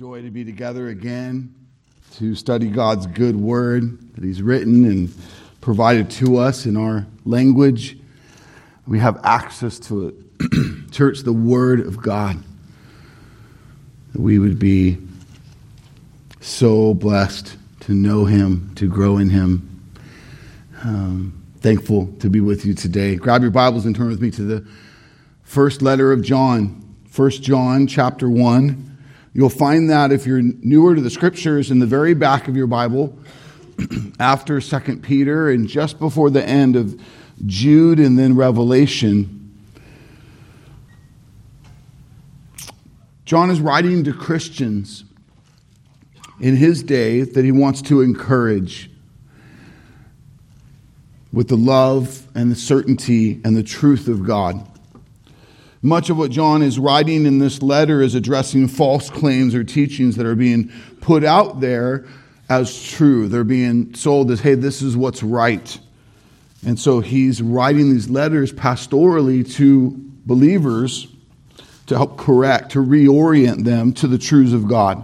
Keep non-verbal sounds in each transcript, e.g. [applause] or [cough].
joy to be together again to study God's good word that He's written and provided to us in our language. We have access to it. [clears throat] Church, the word of God. We would be so blessed to know Him, to grow in Him. Um, thankful to be with you today. Grab your Bibles and turn with me to the first letter of John, First John chapter 1. You'll find that if you're newer to the scriptures in the very back of your Bible, [clears throat] after 2 Peter and just before the end of Jude and then Revelation. John is writing to Christians in his day that he wants to encourage with the love and the certainty and the truth of God. Much of what John is writing in this letter is addressing false claims or teachings that are being put out there as true. They're being sold as, hey, this is what's right. And so he's writing these letters pastorally to believers to help correct, to reorient them to the truths of God.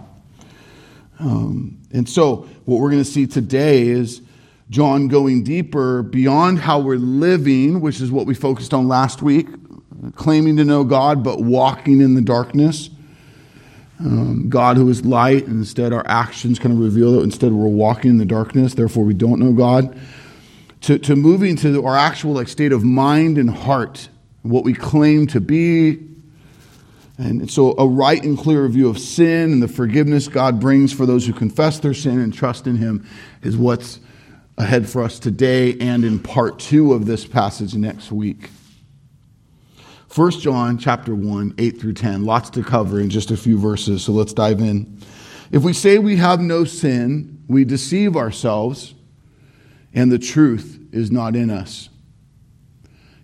Um, and so what we're going to see today is John going deeper beyond how we're living, which is what we focused on last week, claiming to know God, but walking in the darkness. Um, God who is light, and instead our actions kind of reveal that instead we're walking in the darkness, therefore we don't know God. To, to moving to our actual like state of mind and heart, what we claim to be. And so a right and clear view of sin and the forgiveness God brings for those who confess their sin and trust in Him is what's ahead for us today and in part two of this passage next week. 1 John chapter 1, 8 through 10. Lots to cover in just a few verses, so let's dive in. If we say we have no sin, we deceive ourselves, and the truth is not in us.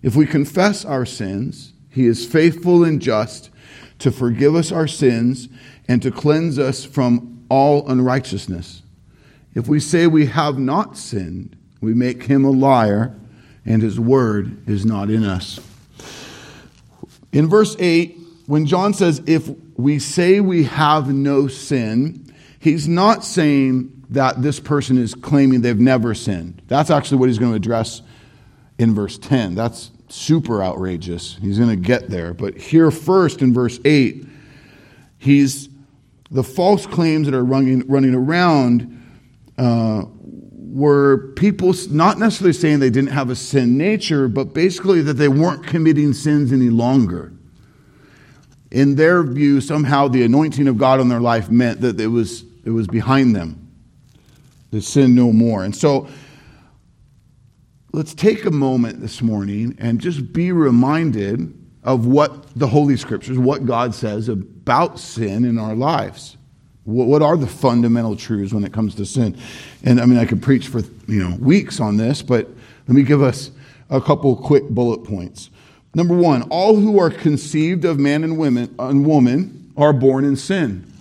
If we confess our sins, he is faithful and just to forgive us our sins and to cleanse us from all unrighteousness. If we say we have not sinned, we make him a liar, and his word is not in us. In verse 8, when John says, if we say we have no sin, he's not saying that this person is claiming they've never sinned. That's actually what he's going to address in verse 10. That's super outrageous. He's going to get there. But here, first, in verse 8, he's the false claims that are running, running around uh, were people not necessarily saying they didn't have a sin nature, but basically that they weren't committing sins any longer. In their view, somehow the anointing of God on their life meant that it was, it was behind them. They sin no more. And so let's take a moment this morning and just be reminded of what the Holy Scriptures, what God says about sin in our lives. What are the fundamental truths when it comes to sin? And I mean, I could preach for you know weeks on this, but let me give us a couple quick bullet points. Number one, all who are conceived of man and women and woman are born in sin.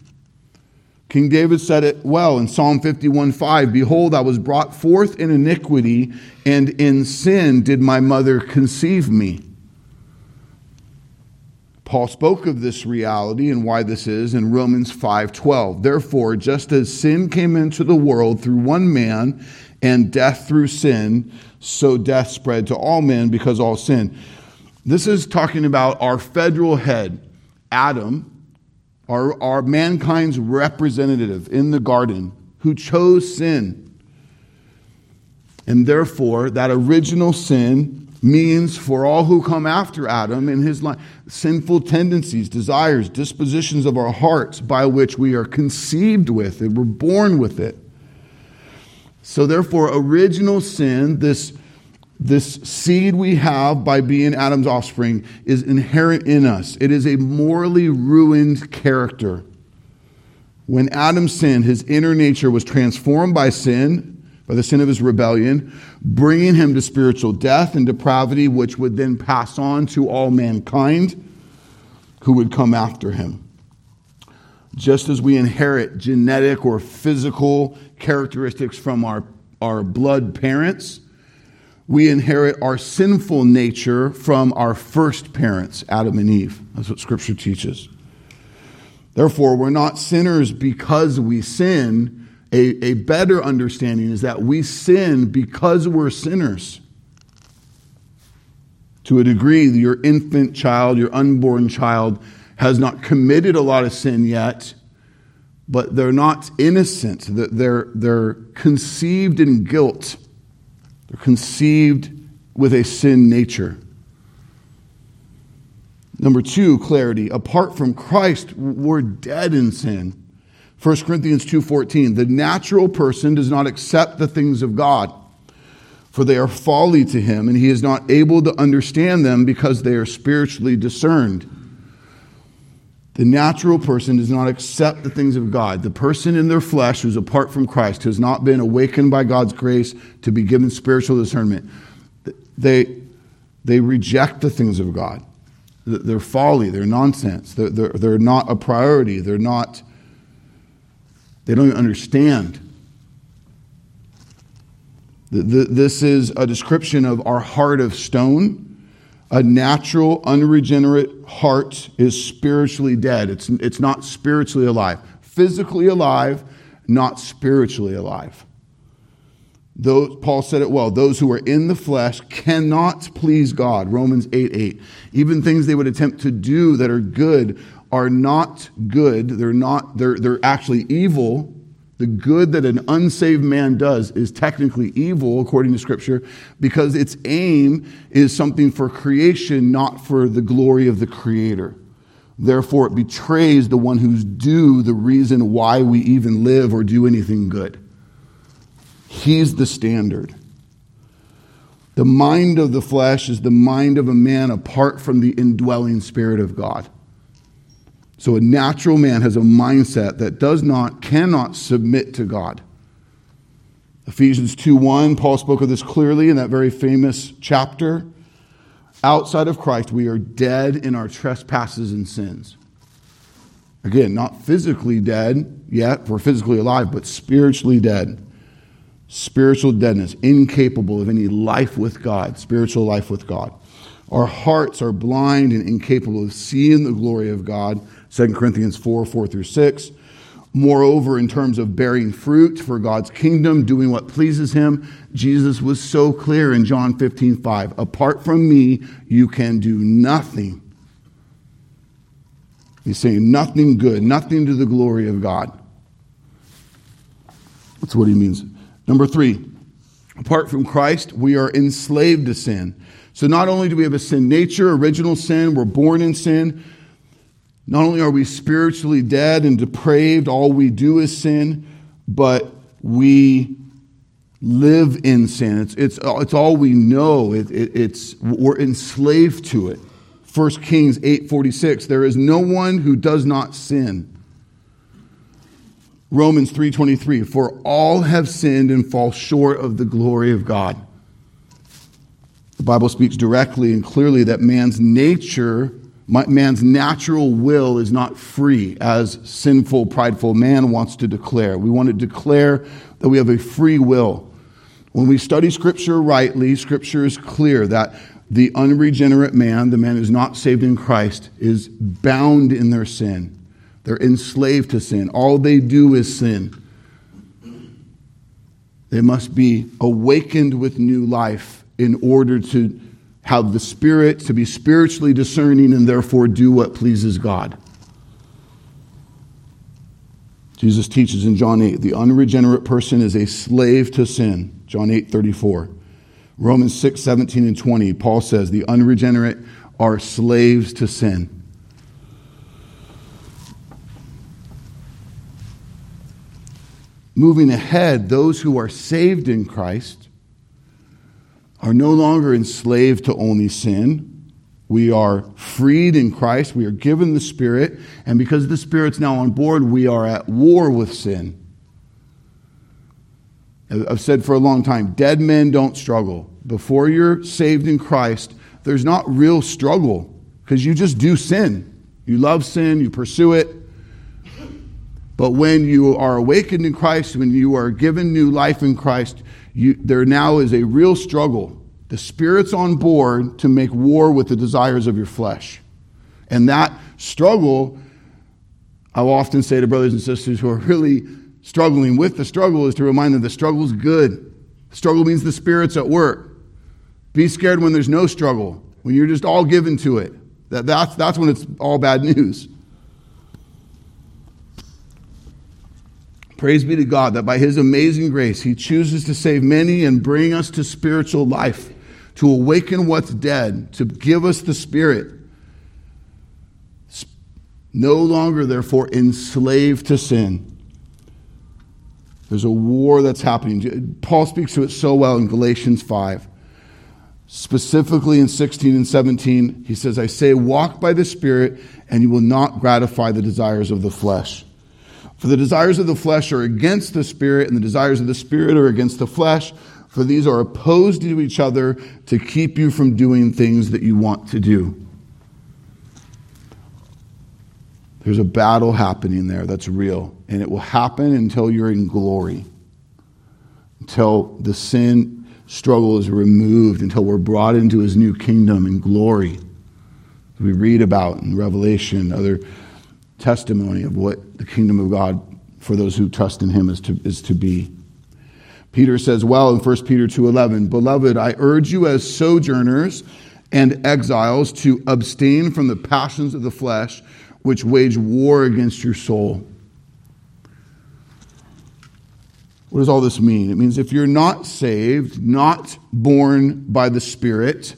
King David said it well in Psalm 51 5 Behold, I was brought forth in iniquity, and in sin did my mother conceive me. Paul spoke of this reality and why this is in Romans 5:12. Therefore, just as sin came into the world through one man and death through sin, so death spread to all men because all sin. This is talking about our federal head, Adam, our, our mankind's representative in the garden, who chose sin. And therefore, that original sin means for all who come after Adam in his life sinful tendencies, desires, dispositions of our hearts by which we are conceived with and we're born with it. So, therefore, original sin, this, this seed we have by being Adam's offspring, is inherent in us. It is a morally ruined character. When Adam sinned, his inner nature was transformed by sin by the sin of his rebellion, bringing him to spiritual death and depravity, which would then pass on to all mankind who would come after him. Just as we inherit genetic or physical characteristics from our, our blood parents, we inherit our sinful nature from our first parents, Adam and Eve. That's what Scripture teaches. Therefore, we're not sinners because we sin. A, a better understanding is that we sin because we're sinners. To a degree, your infant child, your unborn child, has not committed a lot of sin yet, but they're not innocent. They're, they're conceived in guilt, they're conceived with a sin nature. Number two, clarity. Apart from Christ, we're dead in sin. 1 Corinthians 2:14 The natural person does not accept the things of God for they are folly to him and he is not able to understand them because they are spiritually discerned. The natural person does not accept the things of God. The person in their flesh who's apart from Christ who has not been awakened by God's grace to be given spiritual discernment. They, they reject the things of God. They're folly, they're nonsense, they're, they're, they're not a priority, they're not, they don't understand. This is a description of our heart of stone. A natural, unregenerate heart is spiritually dead. It's, it's not spiritually alive. Physically alive, not spiritually alive. Those, Paul said it well. Those who are in the flesh cannot please God. Romans 8 8. Even things they would attempt to do that are good are not good. They're not, they're, they're actually evil. The good that an unsaved man does is technically evil, according to Scripture, because its aim is something for creation, not for the glory of the Creator. Therefore, it betrays the one who's due the reason why we even live or do anything good. He's the standard. The mind of the flesh is the mind of a man apart from the indwelling Spirit of God. So a natural man has a mindset that does not, cannot submit to God. Ephesians 2:1, Paul spoke of this clearly in that very famous chapter. Outside of Christ, we are dead in our trespasses and sins. Again, not physically dead yet, we're physically alive, but spiritually dead spiritual deadness, incapable of any life with God, spiritual life with God. Our hearts are blind and incapable of seeing the glory of God, 2 Corinthians 4 4 through 6. Moreover, in terms of bearing fruit for God's kingdom, doing what pleases Him, Jesus was so clear in John 15 5. Apart from me, you can do nothing. He's saying nothing good, nothing to the glory of God. That's what he means. Number three, apart from Christ, we are enslaved to sin. So not only do we have a sin nature, original sin, we're born in sin, not only are we spiritually dead and depraved, all we do is sin, but we live in sin. It's, it's, it's all we know. It, it, it's, we're enslaved to it. 1 Kings 8:46 There is no one who does not sin. Romans 3:23 For all have sinned and fall short of the glory of God. The Bible speaks directly and clearly that man's nature, man's natural will is not free as sinful, prideful man wants to declare. We want to declare that we have a free will. When we study scripture rightly, scripture is clear that the unregenerate man, the man who's not saved in Christ, is bound in their sin. They're enslaved to sin. All they do is sin. They must be awakened with new life in order to have the Spirit, to be spiritually discerning, and therefore do what pleases God. Jesus teaches in John 8 the unregenerate person is a slave to sin. John 8 34. Romans 6 17 and 20, Paul says the unregenerate are slaves to sin. moving ahead, those who are saved in Christ are no longer enslaved to only sin. We are freed in Christ. We are given the Spirit. And because the Spirit's now on board, we are at war with sin. I've said for a long time dead men don't struggle. Before you're saved in Christ, there's not real struggle because you just do sin. You love sin, you pursue it, but when you are awakened in Christ, when you are given new life in Christ, you, there now is a real struggle. The Spirit's on board to make war with the desires of your flesh. And that struggle I'll often say to brothers and sisters who are really struggling with the struggle is to remind them the struggle is good. The struggle means the Spirit's at work. Be scared when there's no struggle, when you're just all given to it. That, that's, that's when it's all bad news. Praise be to God that by His amazing grace, He chooses to save many and bring us to spiritual life, to awaken what's dead, to give us the Spirit. No longer, therefore, enslaved to sin. There's a war that's happening. Paul speaks to it so well in Galatians 5. Specifically in 16 and 17, he says, I say, walk by the Spirit, and you will not gratify the desires of the flesh. For the desires of the flesh are against the Spirit, and the desires of the Spirit are against the flesh. For these are opposed to each other to keep you from doing things that you want to do. There's a battle happening there that's real, and it will happen until you're in glory, until the sin struggle is removed, until we're brought into his new kingdom in glory. We read about in Revelation, other testimony of what the kingdom of God for those who trust in him is to, is to be. Peter says, well, in 1 Peter 2.11, Beloved, I urge you as sojourners and exiles to abstain from the passions of the flesh which wage war against your soul. What does all this mean? It means if you're not saved, not born by the Spirit,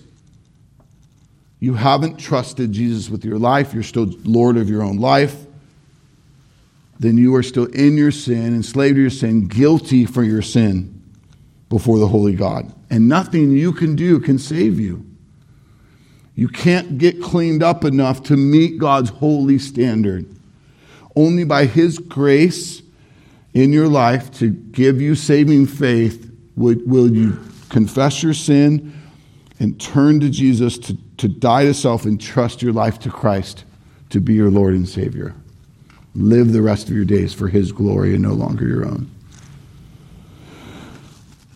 you haven't trusted Jesus with your life, you're still Lord of your own life, then you are still in your sin, enslaved to your sin, guilty for your sin before the Holy God. And nothing you can do can save you. You can't get cleaned up enough to meet God's holy standard. Only by His grace in your life to give you saving faith will you confess your sin and turn to Jesus to, to die to self and trust your life to Christ to be your Lord and Savior. Live the rest of your days for His glory and no longer your own.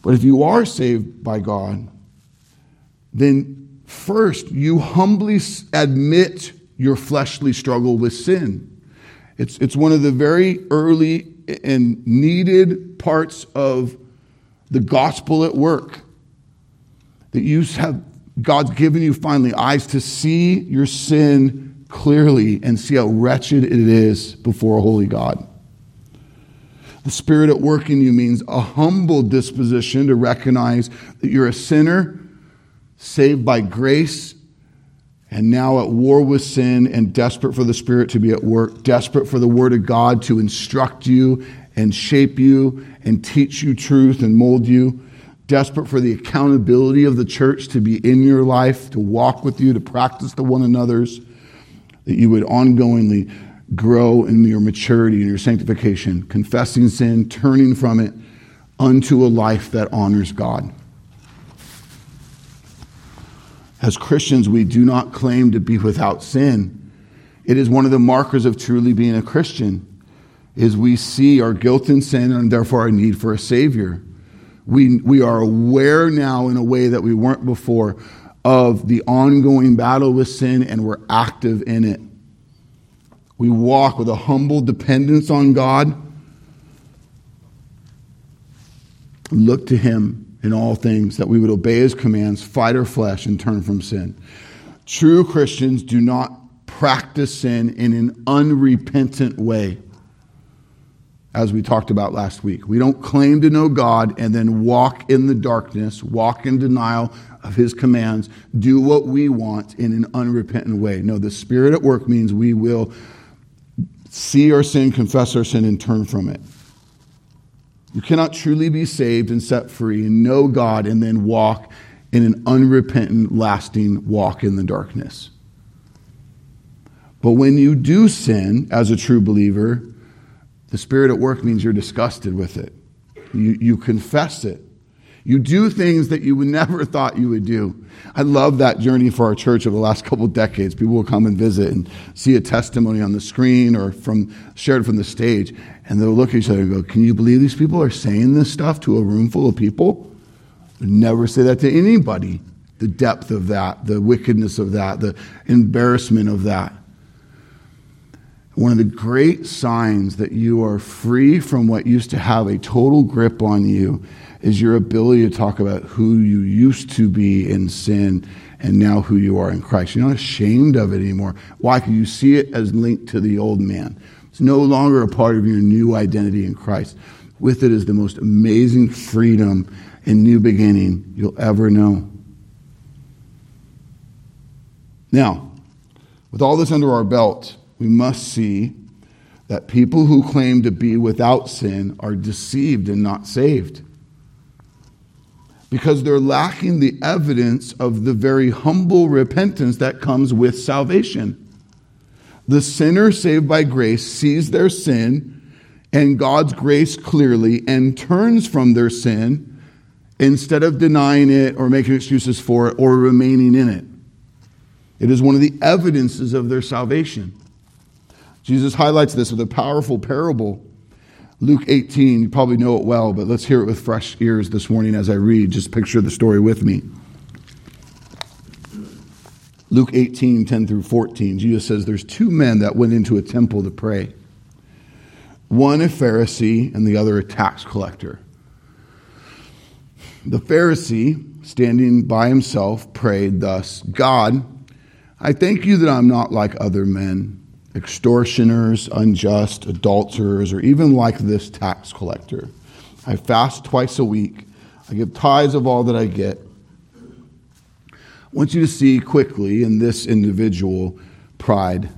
But if you are saved by God, then First, you humbly admit your fleshly struggle with sin. It's, it's one of the very early and needed parts of the gospel at work. That you have, God's given you finally eyes to see your sin clearly and see how wretched it is before a holy God. The Spirit at work in you means a humble disposition to recognize that you're a sinner saved by grace, and now at war with sin and desperate for the Spirit to be at work, desperate for the Word of God to instruct you and shape you and teach you truth and mold you, desperate for the accountability of the church to be in your life, to walk with you, to practice to one another's, that you would ongoingly grow in your maturity and your sanctification, confessing sin, turning from it unto a life that honors God. As Christians, we do not claim to be without sin. It is one of the markers of truly being a Christian is we see our guilt and sin and therefore our need for a savior. We, we are aware now in a way that we weren't before of the ongoing battle with sin and we're active in it. We walk with a humble dependence on God. Look to him in all things, that we would obey his commands, fight our flesh, and turn from sin. True Christians do not practice sin in an unrepentant way, as we talked about last week. We don't claim to know God and then walk in the darkness, walk in denial of his commands, do what we want in an unrepentant way. No, the Spirit at work means we will see our sin, confess our sin, and turn from it. You cannot truly be saved and set free and know God and then walk in an unrepentant, lasting walk in the darkness. But when you do sin as a true believer, the Spirit at work means you're disgusted with it. You, you confess it. You do things that you [laughs] never thought you would do. I love that journey for our church over the last couple decades. People will come and visit and see a testimony on the screen or from shared from the stage, and they'll look at each other and go, Can you believe these people are saying this stuff to a room full of people? They'd never say that to anybody. The depth of that, the wickedness of that, the embarrassment of that. One of the great signs that you are free from what used to have a total grip on you is your ability to talk about who you used to be in sin and now who you are in Christ. You're not ashamed of it anymore. Why? Because you see it as linked to the old man. It's no longer a part of your new identity in Christ. With it is the most amazing freedom and new beginning you'll ever know. Now, with all this under our belt, we must see that people who claim to be without sin are deceived and not saved. Because they're lacking the evidence of the very humble repentance that comes with salvation. The sinner saved by grace sees their sin and God's grace clearly and turns from their sin instead of denying it or making excuses for it or remaining in it. It is one of the evidences of their salvation. Jesus highlights this with a powerful parable. Luke 18, you probably know it well, but let's hear it with fresh ears this morning as I read. Just picture the story with me. Luke 18, 10 through 14, Jesus says there's two men that went into a temple to pray. One a Pharisee and the other a tax collector. The Pharisee, standing by himself, prayed thus God, I thank you that I'm not like other men extortioners, unjust, adulterers, or even like this tax collector. I fast twice a week. I give tithes of all that I get. I want you to see quickly in this individual pride.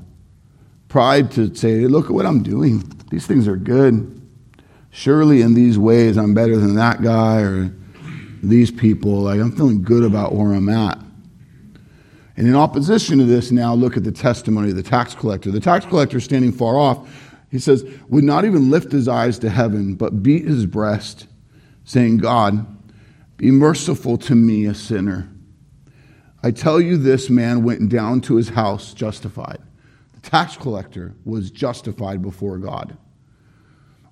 Pride to say, look at what I'm doing. These things are good. Surely in these ways I'm better than that guy or these people. Like I'm feeling good about where I'm at. And in opposition to this, now look at the testimony of the tax collector. The tax collector, standing far off, he says, would not even lift his eyes to heaven, but beat his breast, saying, God, be merciful to me, a sinner. I tell you, this man went down to his house justified. The tax collector was justified before God.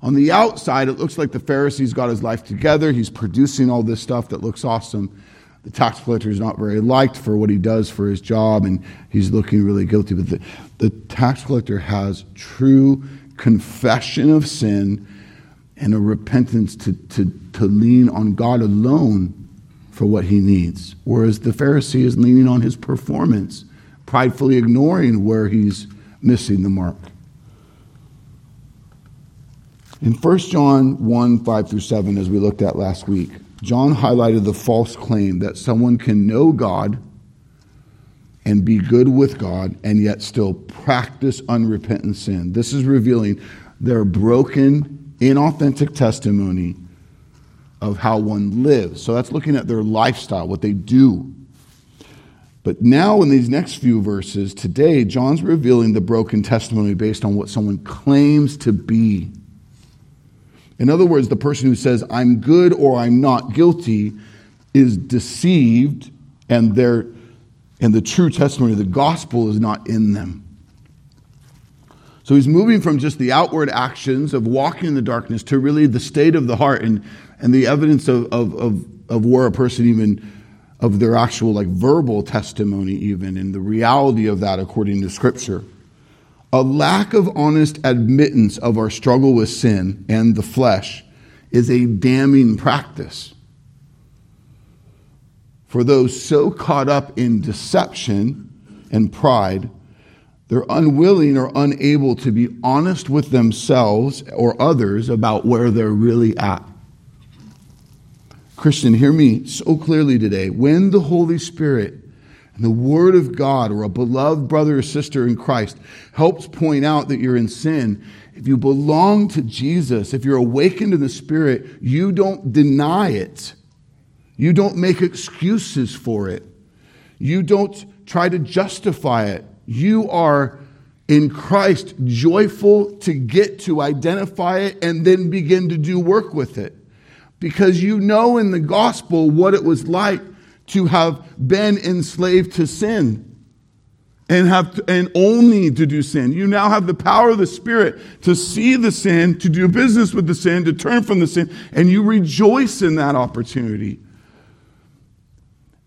On the outside, it looks like the Pharisee's got his life together. He's producing all this stuff that looks awesome the tax collector is not very liked for what he does for his job, and he's looking really guilty. But the, the tax collector has true confession of sin and a repentance to, to, to lean on God alone for what he needs. Whereas the Pharisee is leaning on his performance, pridefully ignoring where he's missing the mark. In 1 John 1 5 through 7, as we looked at last week, John highlighted the false claim that someone can know God and be good with God and yet still practice unrepentant sin. This is revealing their broken, inauthentic testimony of how one lives. So that's looking at their lifestyle, what they do. But now, in these next few verses, today, John's revealing the broken testimony based on what someone claims to be. In other words, the person who says, I'm good or I'm not guilty, is deceived, and, and the true testimony of the gospel is not in them. So he's moving from just the outward actions of walking in the darkness to really the state of the heart and, and the evidence of, of, of, of where a person even, of their actual like verbal testimony even, and the reality of that according to scripture. A lack of honest admittance of our struggle with sin and the flesh is a damning practice. For those so caught up in deception and pride, they're unwilling or unable to be honest with themselves or others about where they're really at. Christian, hear me so clearly today. When the Holy Spirit and the Word of God or a beloved brother or sister in Christ helps point out that you're in sin. If you belong to Jesus, if you're awakened in the Spirit, you don't deny it. You don't make excuses for it. You don't try to justify it. You are in Christ joyful to get to identify it and then begin to do work with it. Because you know in the gospel what it was like to have been enslaved to sin and have to, and only to do sin. You now have the power of the Spirit to see the sin, to do business with the sin, to turn from the sin, and you rejoice in that opportunity.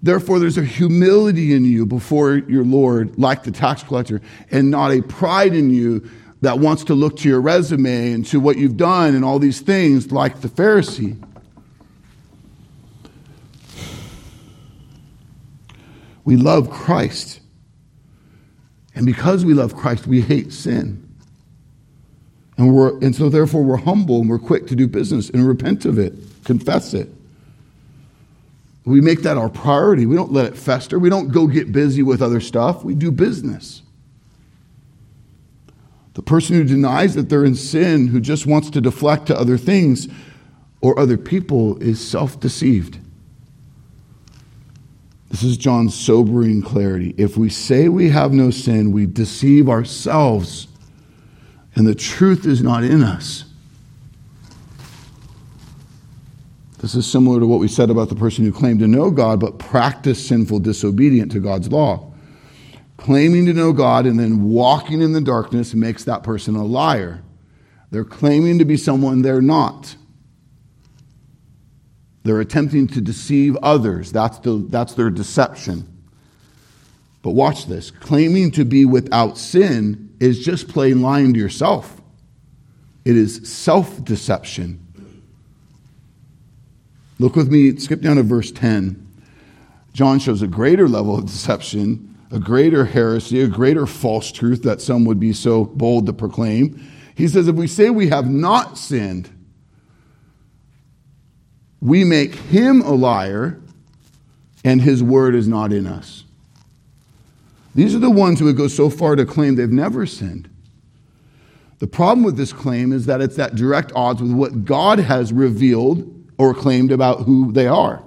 Therefore, there's a humility in you before your Lord, like the tax collector, and not a pride in you that wants to look to your resume and to what you've done and all these things like the Pharisee. We love Christ. And because we love Christ, we hate sin. And, we're, and so, therefore, we're humble and we're quick to do business and repent of it, confess it. We make that our priority. We don't let it fester. We don't go get busy with other stuff. We do business. The person who denies that they're in sin, who just wants to deflect to other things or other people, is self deceived. This is John's sobering clarity. If we say we have no sin, we deceive ourselves, and the truth is not in us. This is similar to what we said about the person who claimed to know God but practiced sinful disobedience to God's law. Claiming to know God and then walking in the darkness makes that person a liar. They're claiming to be someone they're not. They're attempting to deceive others. That's, the, that's their deception. But watch this claiming to be without sin is just plain lying to yourself, it is self deception. Look with me, skip down to verse 10. John shows a greater level of deception, a greater heresy, a greater false truth that some would be so bold to proclaim. He says, If we say we have not sinned, we make him a liar, and his word is not in us. These are the ones who would go so far to claim they've never sinned. The problem with this claim is that it's at direct odds with what God has revealed or claimed about who they are.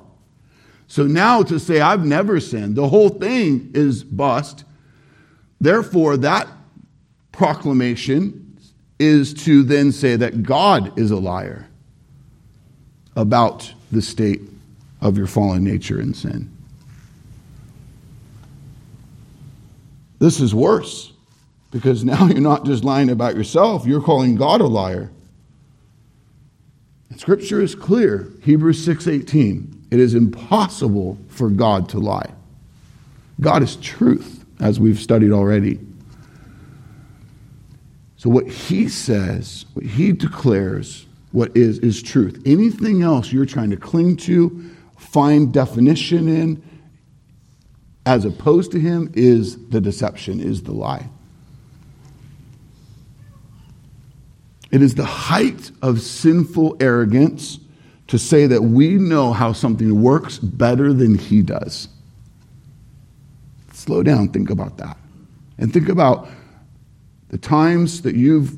So now to say, I've never sinned, the whole thing is bust. Therefore, that proclamation is to then say that God is a liar about the state of your fallen nature and sin. This is worse because now [laughs] you're not just lying about yourself, you're calling God a liar. And scripture is clear, Hebrews 6:18. It is impossible for God to lie. God is truth, as we've studied already. So what he says, what he declares what is, is truth. Anything else you're trying to cling to, find definition in, as opposed to him, is the deception, is the lie. It is the height of sinful arrogance to say that we know how something works better than he does. Slow down, think about that. And think about the times that you've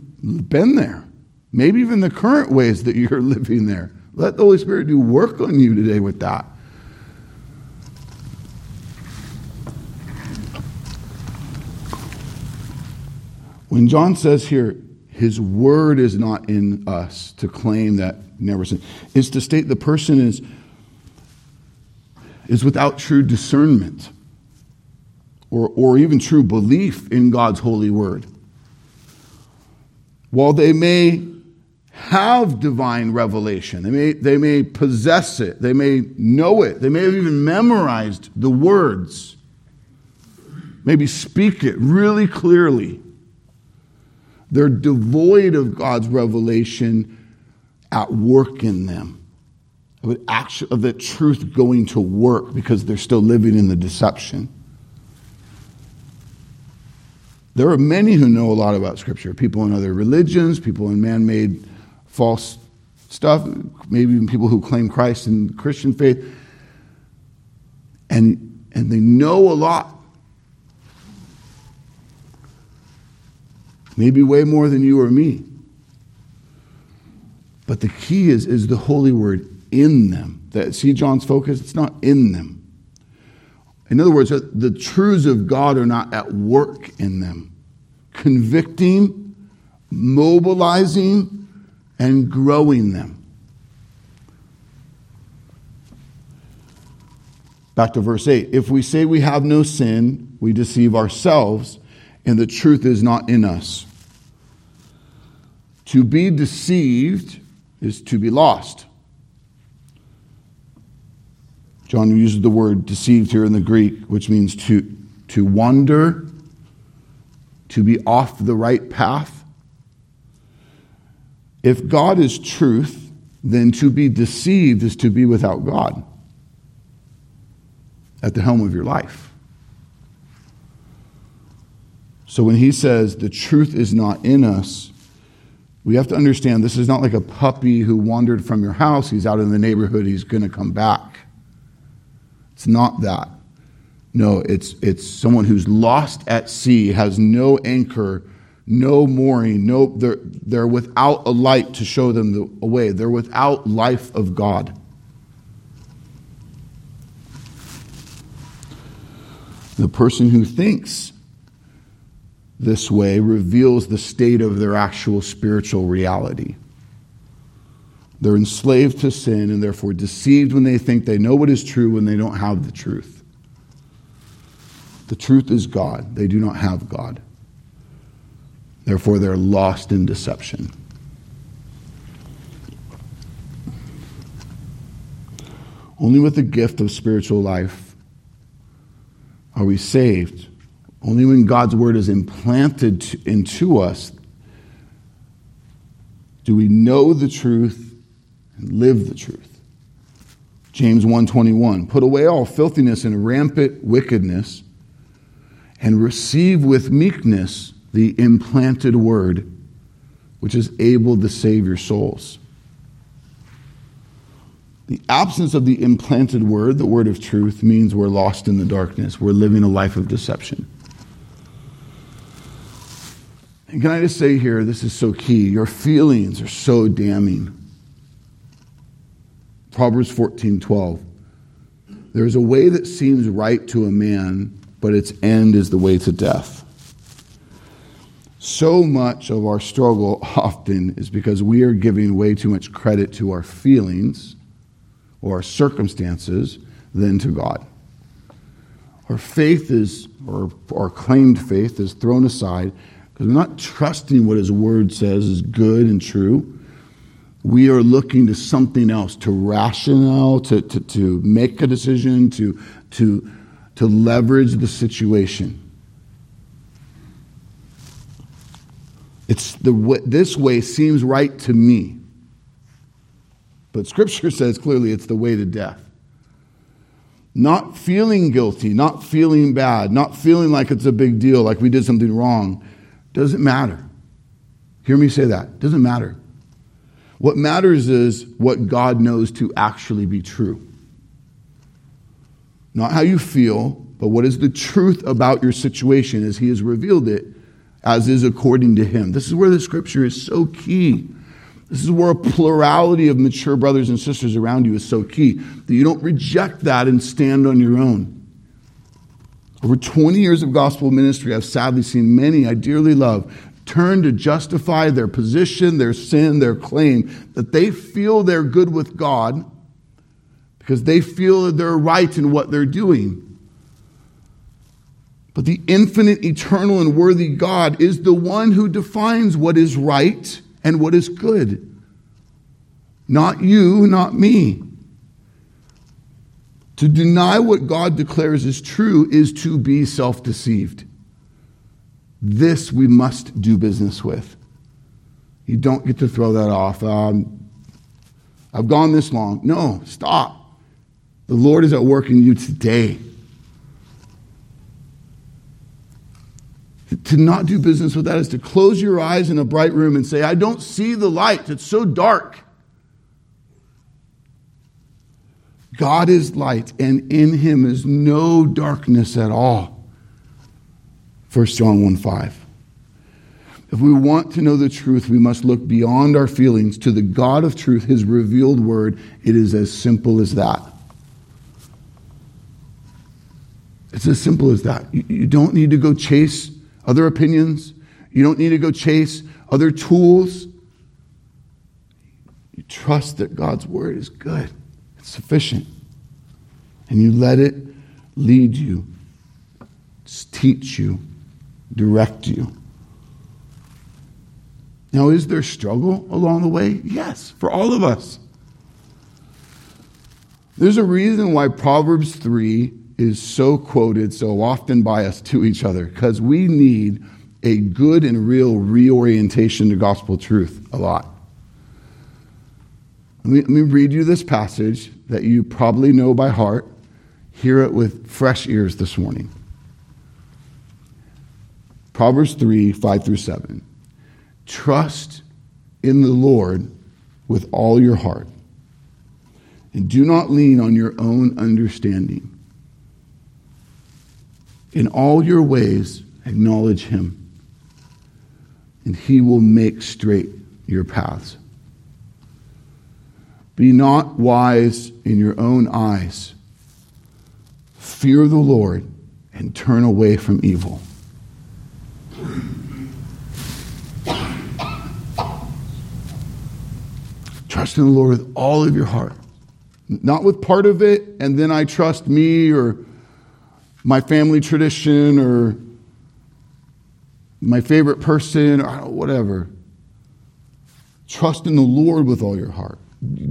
been there maybe even the current ways that you're [laughs] living there. Let the Holy Spirit do work on you today with that. When John says here, his word is not in us to claim that never sin, is to state the person is, is without true discernment or, or even true belief in God's holy word. While they may have divine revelation. They may, they may possess it. They may know it. They may have even memorized the words. Maybe speak it really clearly. They're devoid of God's revelation at work in them, of, of the truth going to work because they're still living in the deception. There are many who know a lot about Scripture people in other religions, people in man made false stuff, maybe even people who claim Christ and Christian faith, and, and they know a lot. Maybe way more than you or me. But the key is, is the holy word in them. That, see John's focus? It's not in them. In other words, the truths of God are not at work in them, convicting, mobilizing, and growing them. Back to verse 8. If we say we have no sin, we deceive ourselves, and the truth is not in us. To be deceived is to be lost. John uses the word deceived here in the Greek, which means to, to wander, to be off the right path, If God is truth, then to be deceived is to be without God at the helm of your life. So when he says the truth is not in us, we have to understand this is not like a puppy who wandered from your house. He's out in the neighborhood, he's going to come back. It's not that. No, it's, it's someone who's lost at sea, has no anchor, no mooring, no, they're, they're without a light to show them the way. They're without life of God. The person who thinks this way reveals the state of their actual spiritual reality. They're enslaved to sin and therefore deceived when they think they know what is true when they don't have the truth. The truth is God. They do not have God. Therefore, they're lost in deception. Only with the gift of spiritual life are we saved only when God's word is implanted into us do we know the truth and live the truth. James 1:21 Put away all filthiness and rampant wickedness and receive with meekness the implanted word which is able to save your souls. The absence of the implanted word, the word of truth, means we're lost in the darkness. We're living a life of deception. And can I just say here, this is so key. Your feelings are so damning. Proverbs 14 12. There's a way that seems right to a man, but its end is the way to death. So much of our struggle [laughs] often is because we are giving way too much credit to our feelings or our circumstances than to God. Our faith is, or our claimed faith, is thrown aside because we're not trusting what His Word says is good and true. We are looking to something else, to rationale, to, to, to make a decision, to, to, to leverage the situation. It's the this way seems right to me. But Scripture [laughs] says clearly it's the way to death. Not feeling guilty, not feeling bad, not feeling like it's a big deal, like we did something wrong doesn't matter. Hear me say that. Doesn't matter. What matters is what God knows to actually be true. Not how you feel, but what is the truth about your situation as He has revealed it, as is according to Him. This is where the scripture is so key. This is where a plurality of mature brothers and sisters around you is so key that you don't reject that and stand on your own. Over 20 years of gospel ministry, I've sadly seen many I dearly love turn to justify their position, their sin, their claim that they feel they're good with God because they feel that they're right in what they're doing. But the infinite, eternal, and worthy God is the one who defines what is right and what is good. Not you, not me. To deny what God declares is true is to be self deceived. This we must do business with. You don't get to throw that off. Um, I've gone this long. No, stop. The Lord is at work in you today. To not do business with that is to close your eyes in a bright room and say, I don't see the light. It's so dark. God is light, and in him is no darkness at all. 1 John 1 5. If we want to know the truth, we must look beyond our feelings to the God of truth, his revealed word. It is as simple as that. It's as simple as that. You don't need to go chase other opinions, you don't need to go chase other tools. You trust that God's word is good it's sufficient. And you let it lead you, teach you, direct you. Now, is there struggle along the way? Yes, for all of us. There's a reason why Proverbs 3 is so quoted so often by us to each other, because we need a good and real reorientation to gospel truth a lot. Let me, let me read you this passage that you probably know by heart. Hear it with fresh ears this morning. Proverbs 3 5 through 7. Trust in the Lord with all your heart, and do not lean on your own understanding. In all your ways, acknowledge him, and he will make straight your paths. Be not wise in your own eyes. Fear the Lord and turn away from evil. Trust in the Lord with all of your heart. Not with part of it, and then I trust me or my family tradition or my favorite person or whatever. Trust in the Lord with all your heart.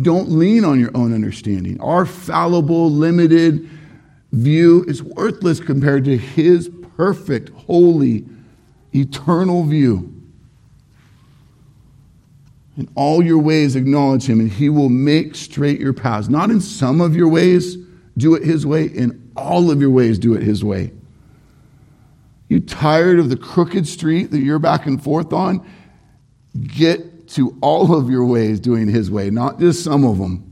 Don't lean on your own understanding. Our fallible, limited view is worthless compared to His perfect, holy, eternal view. In all your ways, acknowledge Him, and He will make straight your paths. Not in some of your ways, do it His way. In all of your ways, do it His way. You tired of the crooked street that you're back and forth on? Get to all of your ways doing His way, not just some of them.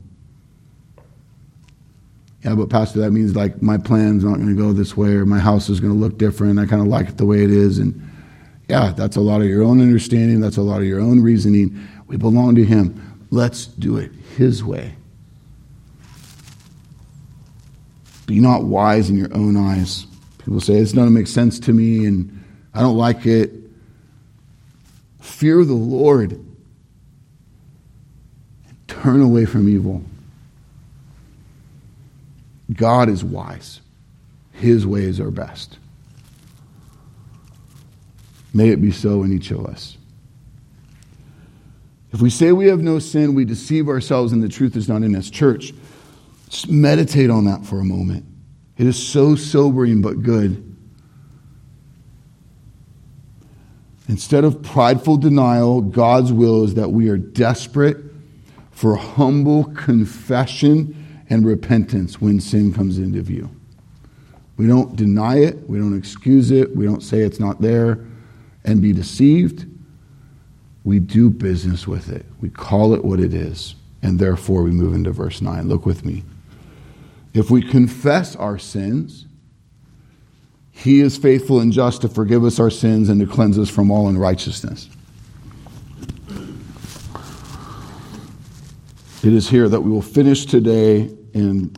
Yeah, but Pastor, that means like my plan's not going to go this way or my house is going to look different. I kind of like it the way it is. And yeah, that's a lot of your own understanding. That's a lot of your own reasoning. We belong to Him. Let's do it His way. Be not wise in your own eyes. People say, it's not going to make sense to me and I don't like it. Fear the Lord and turn away from evil. God is wise, His ways are best. May it be so in each of us. If we say we have no sin, we deceive ourselves and the truth is not in us. Church, just meditate on that for a moment. It is so sobering but good. Instead of prideful denial, God's will is that we are desperate for humble confession and repentance when sin comes into view. We don't deny it, we don't excuse it, we don't say it's not there and be deceived. We do business with it. We call it what it is. And therefore, we move into verse 9. Look with me. If we confess our sins, he is faithful and just to forgive us our sins and to cleanse us from all unrighteousness. It is here that we will finish today and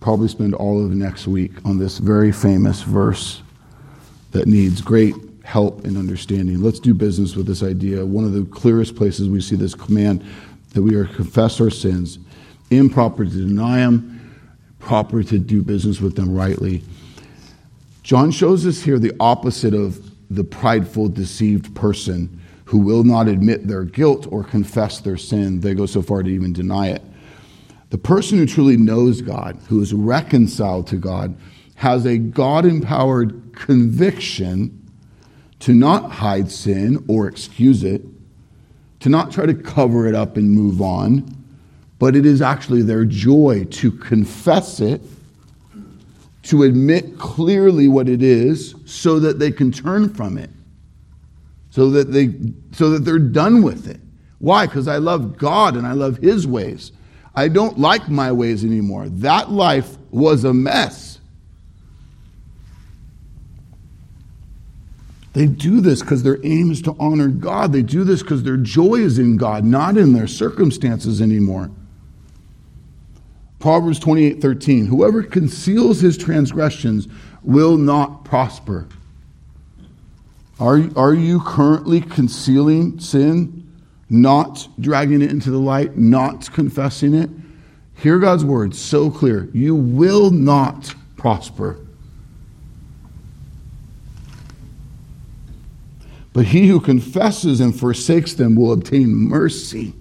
probably spend all of next week on this very famous verse that needs great help and understanding. Let's do business with this idea. One of the clearest places we see this command that we are confess our sins, improper to deny them, proper to do business with them rightly. John shows us here the opposite of the prideful, deceived person who will not admit their guilt or confess their sin. They go so far to even deny it. The person who truly knows God, who is reconciled to God, has a God empowered conviction to not hide sin or excuse it, to not try to cover it up and move on, but it is actually their joy to confess it, to admit clearly what it is, so that they can turn from it, so that, they, so that they're done with it. Why? Because I love God and I love His ways. I don't like my ways anymore. That life was a mess. They do this because their aim is to honor God. They do this because their joy is in God, not in their circumstances anymore. Proverbs 28 13. Whoever conceals his transgressions will not prosper. Are, are you currently concealing sin, not dragging it into the light, not confessing it? Hear God's word so clear. You will not prosper. But he who confesses and forsakes them will obtain mercy.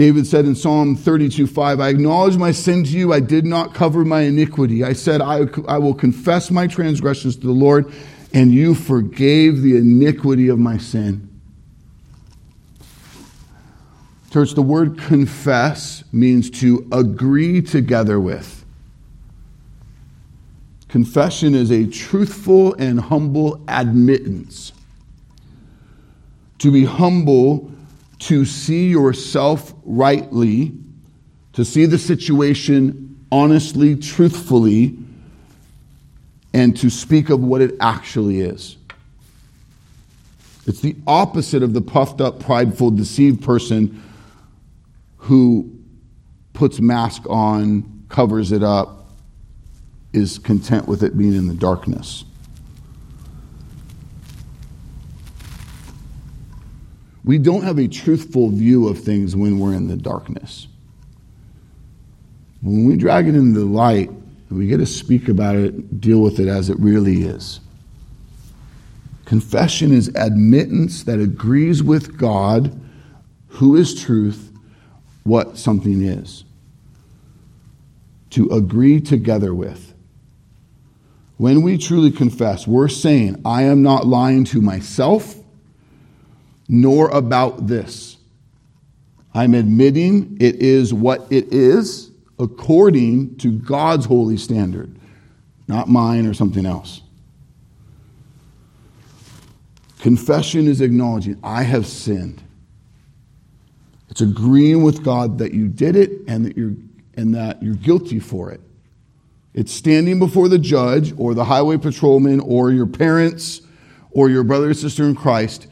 David said in Psalm 32 5, I acknowledge my sin to you. I did not cover my iniquity. I said, I, I will confess my transgressions to the Lord, and you forgave the iniquity of my sin. Church, the word confess means to agree together with. Confession is a truthful and humble admittance. To be humble, to see yourself rightly, to see the situation honestly, truthfully, and to speak of what it actually is. It's the opposite of the puffed up, prideful, deceived person who puts mask on, covers it up, is content with it being in the darkness. We don't have a truthful view of things when we're in the darkness. When we drag it into the light, we get to speak about it, deal with it as it really is. Confession is admittance that agrees with God, who is truth, what something is. To agree together with. When we truly confess, we're saying, I am not lying to myself, nor about this. I'm admitting it is what it is according to God's holy standard, not mine or something else. Confession is acknowledging, I have sinned. It's agreeing with God that you did it and that you're, and that you're guilty for it. It's standing before the judge or the highway patrolman or your parents or your brother or sister in Christ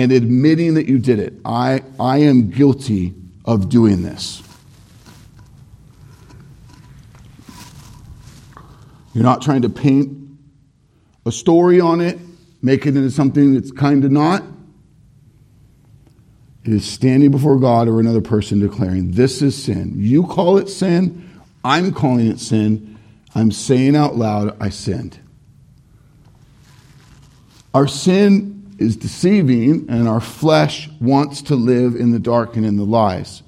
and admitting that you did it. I, I am guilty of doing this. You're not trying to paint a story on it make it into something that's kind of not. It is standing before God or another person declaring, This is sin. You call it sin. I'm calling it sin. I'm saying out loud, I sinned. Our sin is deceiving, and our flesh wants to live in the dark and in the lies.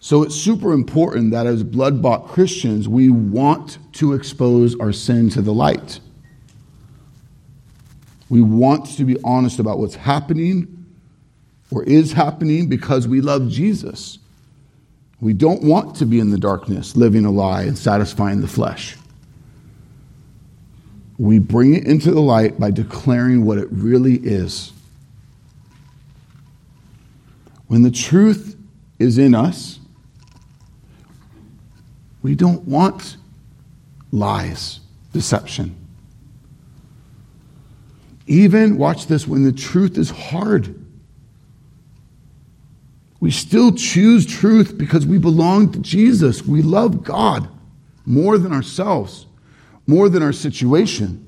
So it's super important that as blood bought Christians, we want to expose our sin to the light. We want to be honest about what's happening or is happening because we love Jesus. We don't want to be in the darkness, living a lie and satisfying the flesh. We bring it into the light by declaring what it really is. When the truth is in us, we don't want lies, deception. Even, watch this, when the truth is hard. We still choose truth because we belong to Jesus. We love God more than ourselves, more than our situation.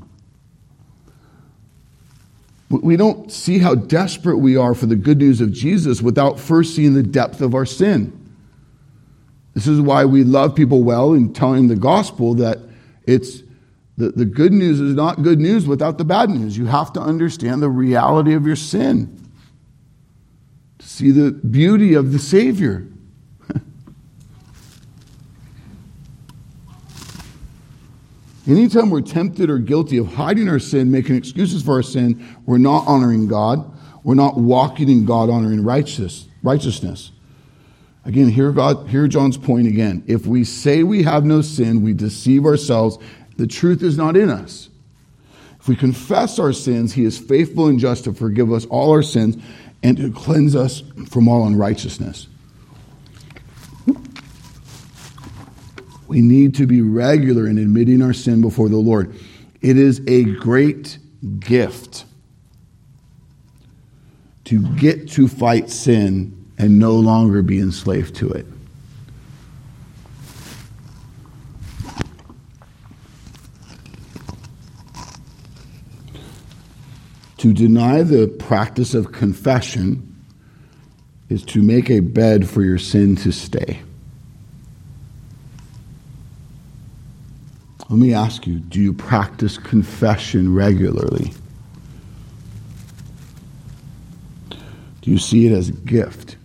We don't see how desperate we are for the good news of Jesus without first seeing the depth of our sin. This is why we love people well and telling the gospel that it's the, the good news is not good news without the bad news. You have to understand the reality of your sin, to see the beauty of the Savior. Anytime we're tempted or guilty of hiding our sin, making excuses for our sin, we're not honoring God. We're not walking in God honoring righteous, righteousness. Again, hear God, hear John's point again. If we say we have no sin, we deceive ourselves the truth is not in us. If we confess our sins, he is faithful and just to forgive us all our sins and to cleanse us from all unrighteousness. We need to be regular in admitting our sin before the Lord. It is a great gift to get to fight sin and no longer be enslaved to it. To deny the practice of confession is to make a bed for your sin to stay. Let me ask you do you practice confession regularly? Do you see it as a gift?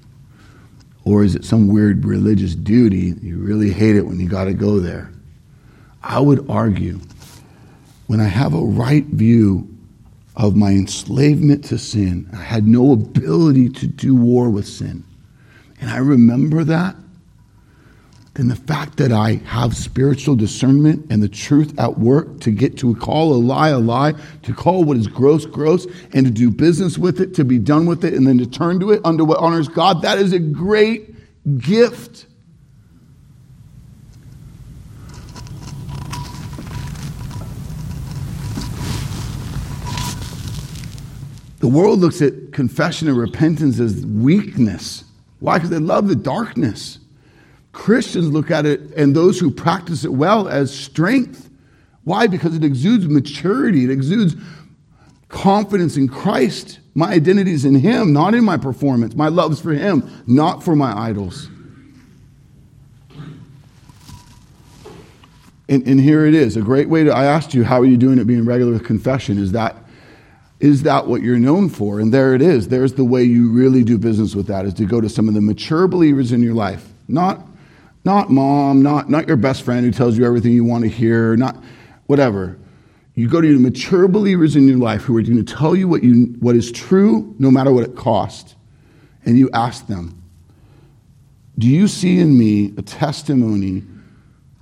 Or is it some weird religious duty? You really hate it when you got to go there. I would argue when I have a right view of my enslavement to sin. I had no ability to do war with sin. and I remember that, then the fact that I have spiritual discernment and the truth at work to get to call a lie a lie, to call what is gross gross, and to do business with it, to be done with it, and then to turn to it under what honors God, that is a great gift. The world looks at confession and repentance as weakness. Why? Because they love the darkness. Christians look at it and those who practice it well as strength. Why? Because it exudes maturity, it exudes confidence in Christ. My identity is in Him, not in my performance. My love is for Him, not for my idols. And, and here it is a great way to. I asked you, how are you doing at being regular with confession? Is that is that what you're known for? And there it is. There's the way you really do business with that is to go to some of the mature believers in your life. Not, not mom, not, not your best friend who tells you everything you want to hear, not whatever. You go to your mature believers in your life who are going to tell you what, you, what is true no matter what it costs. And you ask them, Do you see in me a testimony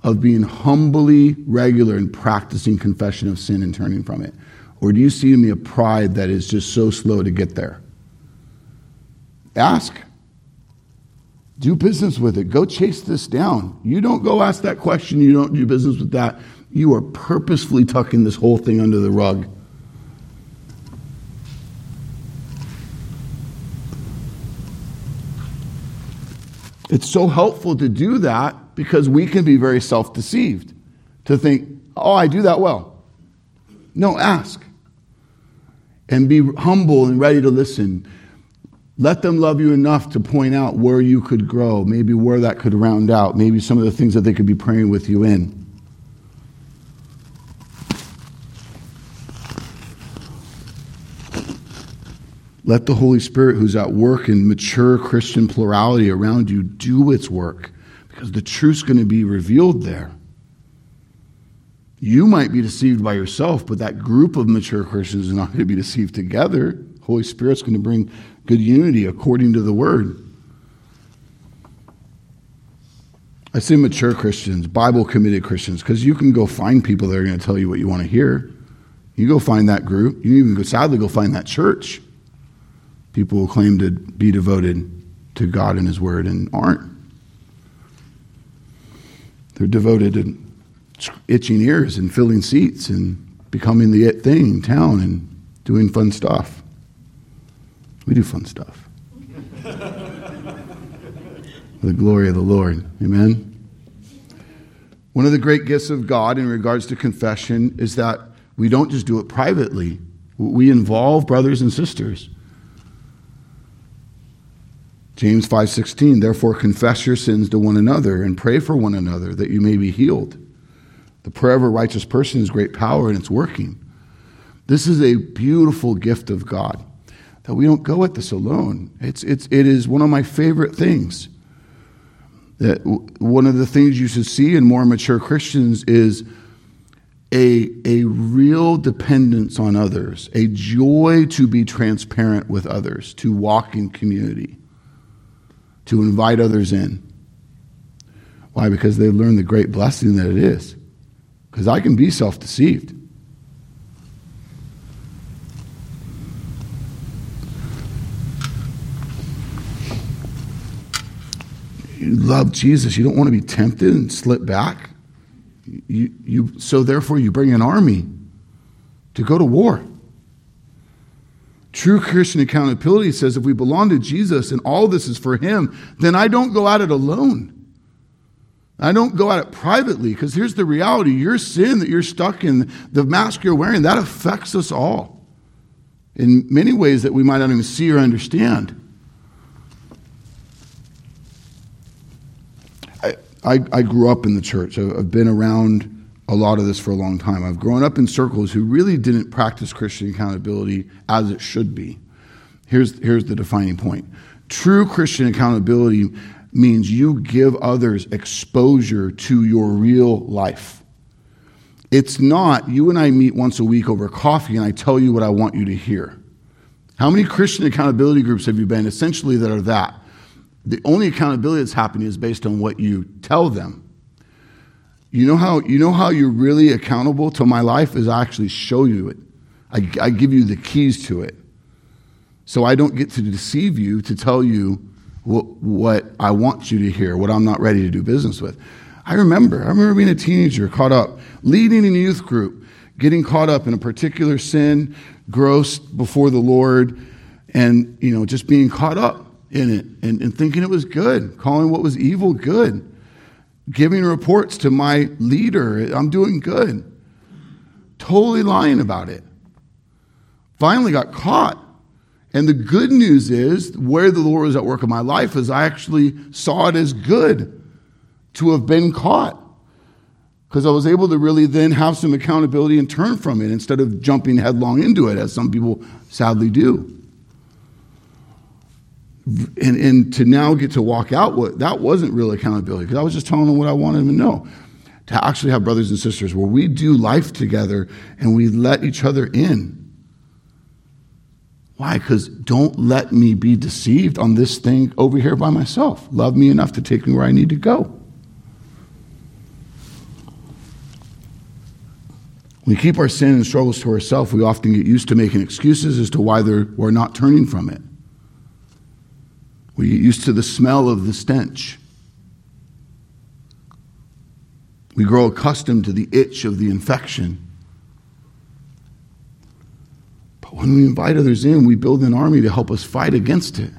of being humbly regular in practicing confession of sin and turning from it? Or do you see in me a pride that is just so slow to get there? Ask. Do business with it. Go chase this down. You don't go ask that question, you don't do business with that. You are purposefully tucking this whole thing under the rug. It's so helpful to do that because we can be very self deceived to think, oh, I do that well. No, ask and be humble and ready to listen. Let them love you enough to point out where you could grow, maybe where that could round out, maybe some of the things that they could be praying with you in. Let the Holy Spirit, who's at work in mature Christian plurality around you, do its work because the truth's going to be revealed there. You might be deceived by yourself, but that group of mature Christians is not going to be deceived together. Holy Spirit's going to bring good unity according to the word. I say mature Christians, Bible committed Christians, because you can go find people that are going to tell you what you want to hear. You go find that group. You even go, sadly go find that church. People who claim to be devoted to God and His Word and aren't. They're devoted to itching ears and filling seats and becoming the it thing in town and doing fun stuff. We do fun stuff. the glory of the Lord. Amen. One of the great gifts of God in regards to confession is that we don't just do it privately. We involve brothers and sisters. James 5:16 Therefore confess your sins to one another and pray for one another that you may be healed. The prayer of a righteous person is great power and it's working. This is a beautiful gift of God that we don't go at this alone. It's, it's, it is one of my favorite things. That one of the things you should see in more mature Christians is a, a real dependence on others, a joy to be transparent with others, to walk in community, to invite others in. Why? Because they've learned the great blessing that it is because I can be self deceived. You love Jesus, you don't want to be tempted and slip back. You, you, so, therefore, you bring an army to go to war. True Christian accountability says if we belong to Jesus and all this is for Him, then I don't go at it alone. I don't go at it privately because here's the reality your sin that you're stuck in, the mask you're wearing, that affects us all in many ways that we might not even see or understand. I, I, grew up in the church. I've been around a lot of this for a long time. I've grown up in circles who really didn't practice Christian accountability as it should be. Here's, here's the defining point true Christian accountability means you give others exposure to your real life. It's not you and I meet once a week over coffee and I tell you what I want you to hear. How many Christian accountability groups have you been essentially that are that? The only accountability that's happening is based on what you tell them. You know how you know how you're really accountable to my life is I actually show you it. I, I give you the keys to it. So I don't get to deceive you to tell you what, what I want you to hear, what I'm not ready to do business with. I remember, I remember being a teenager, caught up, leading in a youth group, getting caught up in a particular sin, gross before the Lord, and you know, just being caught up in it and, and thinking it was good, calling what was evil good, giving reports to my leader, I'm doing good. Totally lying about it. Finally got caught. And the good news is, where the Lord was at work in my life, is I actually saw it as good to have been caught. Because I was able to really then have some accountability and turn from it instead of jumping headlong into it, as some people sadly do. And, and to now get to walk out, what that wasn't real accountability because I was just telling them what I wanted them to know. To actually have brothers and sisters where we do life together and we let each other in. Why? Because don't let me be deceived on this thing over here by myself. Love me enough to take me where I need to go. We keep our sin and struggles to ourselves, we often get used to making excuses as to why we're not turning from it. We get used to the smell of the stench. We grow accustomed to the itch of the infection. But when we invite others in, we build an army to help us fight against it.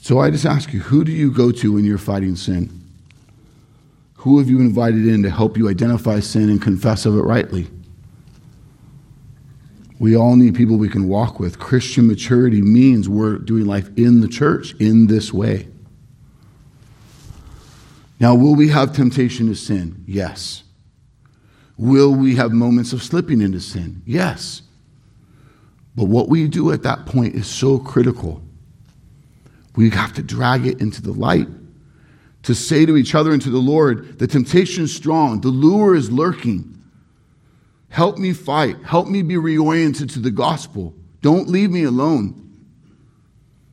So I just ask you who do you go to when you're fighting sin? Who have you invited in to help you identify sin and confess of it rightly? We all need people we can walk with. Christian maturity means we're doing life in the church in this way. Now, will we have temptation to sin? Yes. Will we have moments of slipping into sin? Yes. But what we do at that point is so critical. We have to drag it into the light to say to each other and to the Lord, the temptation is strong, the lure is lurking. Help me fight. Help me be reoriented to the gospel. Don't leave me alone.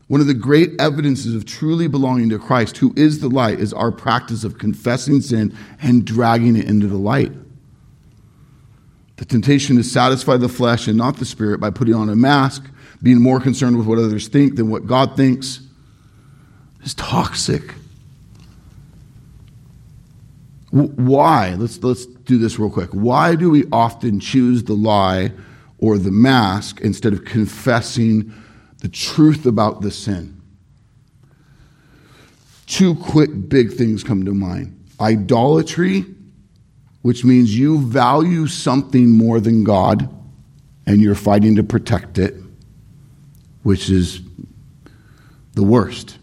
One of the great evidences of truly belonging to Christ, who is the light, is our practice of confessing sin and dragging it into the light. The temptation to satisfy the flesh and not the spirit by putting on a mask, being more concerned with what others think than what God thinks, is toxic. Why? Let's, let's do this real quick. Why do we often choose the lie or the mask instead of confessing the truth about the sin? Two quick big things come to mind idolatry, which means you value something more than God and you're fighting to protect it, which is the worst.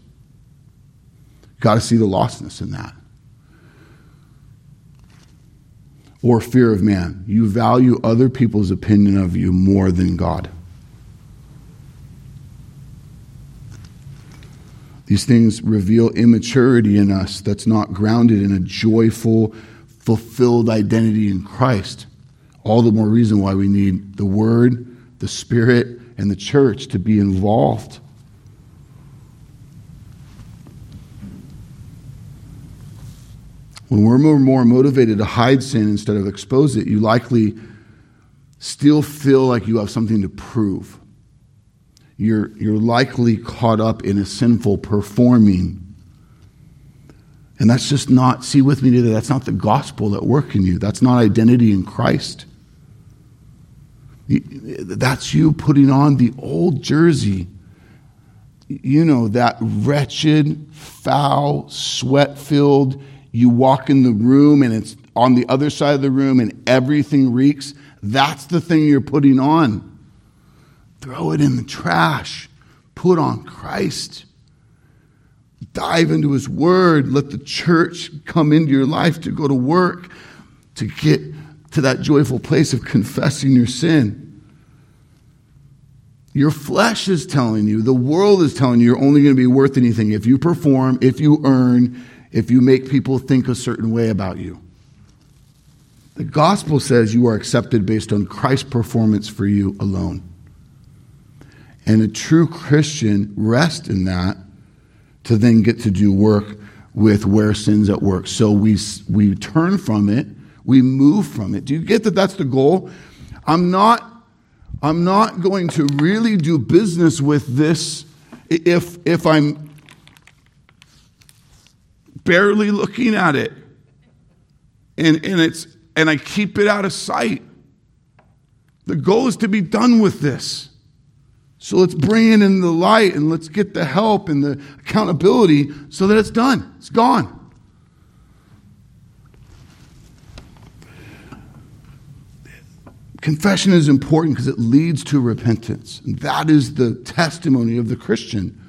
Got to see the lostness in that. Or fear of man. You value other people's opinion of you more than God. These things reveal immaturity in us that's not grounded in a joyful, fulfilled identity in Christ. All the more reason why we need the Word, the Spirit, and the church to be involved. When we're more motivated to hide sin instead of expose it, you likely still feel like you have something to prove. You're, you're likely caught up in a sinful performing. And that's just not, see with me today, that's not the gospel at work in you. That's not identity in Christ. That's you putting on the old jersey. You know, that wretched, foul, sweat filled, you walk in the room and it's on the other side of the room and everything reeks, that's the thing you're putting on. Throw it in the trash. Put on Christ. Dive into His Word. Let the church come into your life to go to work, to get to that joyful place of confessing your sin. Your flesh is telling you, the world is telling you, you're only going to be worth anything if you perform, if you earn, if you make people think a certain way about you. The gospel says you are accepted based on Christ's performance for you alone. And a true Christian rests in that to then get to do work with where sin's at work. So we, we turn from it, we move from it. Do you get that that's the goal? I'm not, I'm not going to really do business with this if, if I'm barely looking at it and, and, it's, and I keep it out of sight. The goal is to be done with this. So let's bring it in the light and let's get the help and the accountability so that it's done. It's gone. Confession is important because it leads to repentance. And that is the testimony of the Christian.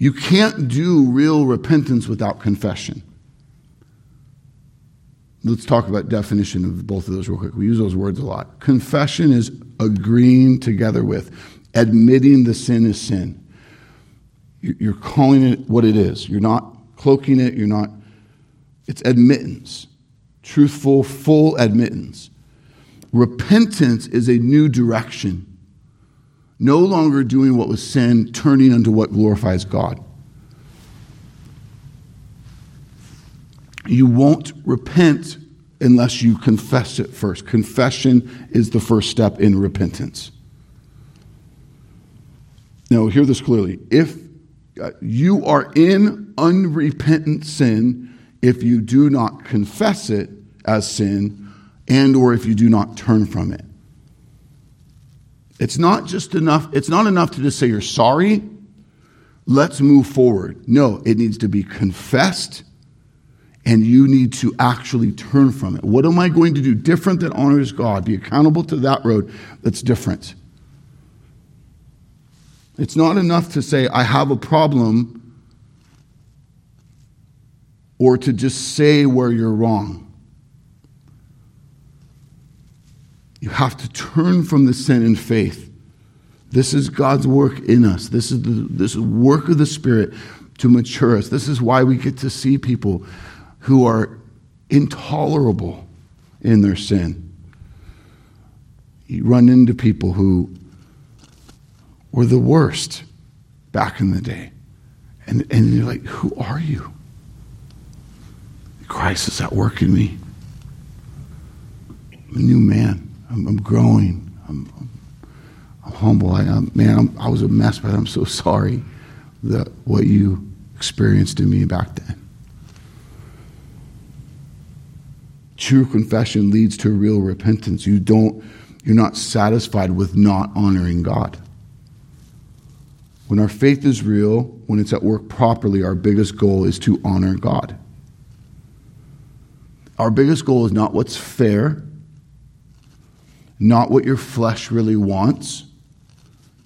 You can't do real repentance without confession. Let's talk about definition of both of those real quick. We use those words a lot. Confession is agreeing together with, admitting the sin is sin. You're calling it what it is. You're not cloaking it. You're not. It's admittance, truthful, full admittance. Repentance is a new direction. No longer doing what was sin, turning unto what glorifies God. You won't repent unless you confess it first. Confession is the first step in repentance. Now, hear this clearly. If uh, you are in unrepentant sin, if you do not confess it as sin, and or if you do not turn from it. It's not just enough, it's not enough to just say you're sorry. Let's move forward. No, it needs to be confessed and you need to actually turn from it. What am I going to do different that honors God? Be accountable to that road that's different. It's not enough to say, I have a problem, or to just say where you're wrong. You have to turn from the sin in faith. This is God's work in us. This is the this work of the Spirit to mature us. This is why we get to see people who are intolerable in their sin. You run into people who were the worst back in the day. And, and you're like, who are you? Christ is at work in me. I'm a new man. I'm, I'm growing. I'm, I'm, I'm, humble. I, am man, i was a mess, but I'm so sorry that what you experienced in me back then. True confession leads to real repentance. You don't, you're not satisfied with not honoring God. When our faith is real, when it's at work properly, our biggest goal is to honor God. Our biggest goal is not what's fair, not what your flesh really wants.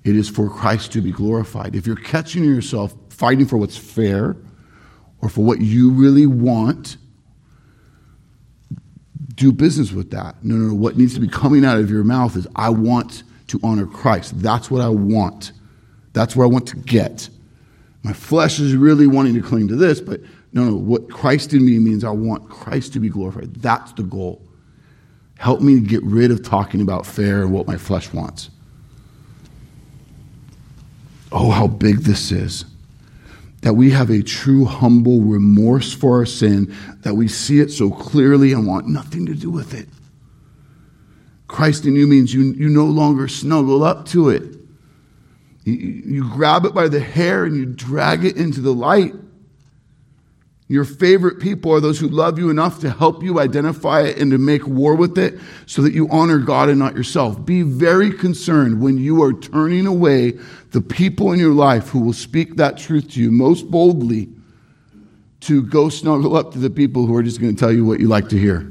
It is for Christ to be glorified. If you're catching yourself fighting for what's fair or for what you really want, do business with that. No, no, no. What needs to be coming out of your mouth is, I want to honor Christ. That's what I want. That's where I want to get. My flesh is really wanting to cling to this, but no, no. What Christ in me means I want Christ to be glorified. That's the goal. Help me get rid of talking about fair and what my flesh wants. Oh, how big this is that we have a true, humble remorse for our sin, that we see it so clearly and want nothing to do with it. Christ in you means you, you no longer snuggle up to it. You, you grab it by the hair and you drag it into the light. Your favorite people are those who love you enough to help you identify it and to make war with it so that you honor God and not yourself. Be very concerned when you are turning away the people in your life who will speak that truth to you most boldly to go snuggle up to the people who are just going to tell you what you like to hear.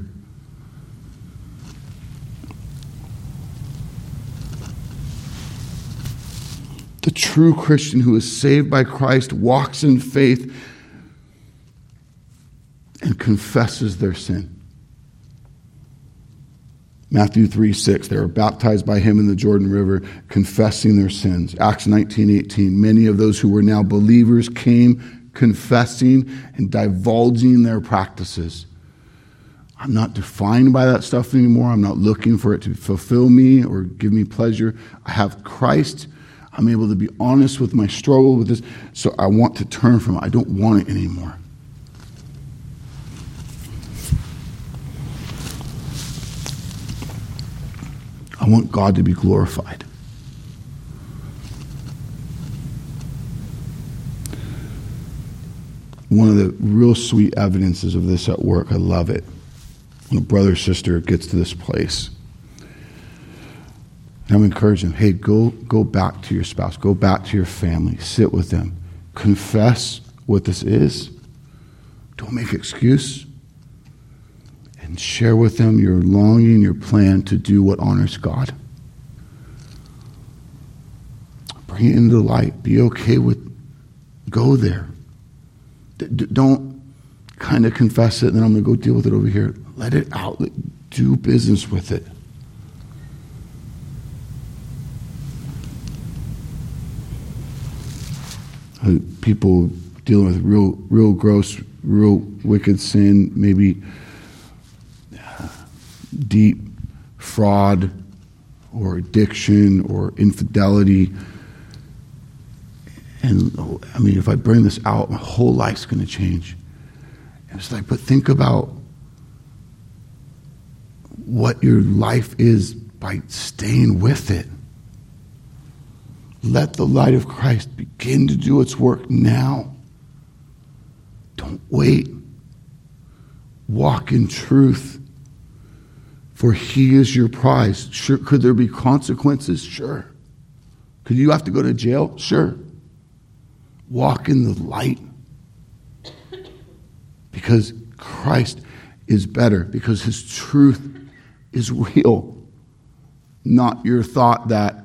The true Christian who is saved by Christ walks in faith and confesses their sin. Matthew 3 6, they were baptized by him in the Jordan River, confessing their sins. Acts 19 18, many of those who were now believers came confessing and divulging their practices. I'm not defined by that stuff anymore. I'm not looking for it to fulfill me or give me pleasure. I have Christ I'm able to be honest with my struggle with this. So I want to turn from it. I don't want it anymore. I want God to be glorified. One of the real sweet evidences of this at work, I love it, when a brother or sister gets to this place. And I'm encouraging them, hey, go, go back to your spouse, go back to your family, sit with them, confess what this is. Don't make excuse and share with them your longing, your plan to do what honors God. Bring it into the light. Be okay with, go there. D- don't kind of confess it and then I'm going to go deal with it over here. Let it out. Do business with it. Uh, people dealing with real, real gross, real wicked sin, maybe deep fraud or addiction or infidelity. And I mean, if I bring this out, my whole life's going to change. And it's like, but think about what your life is by staying with it. Let the light of Christ begin to do its work now. Don't wait. Walk in truth for he is your prize. Sure, could there be consequences? Sure. Could you have to go to jail? Sure. Walk in the light because Christ is better, because his truth is real, not your thought that,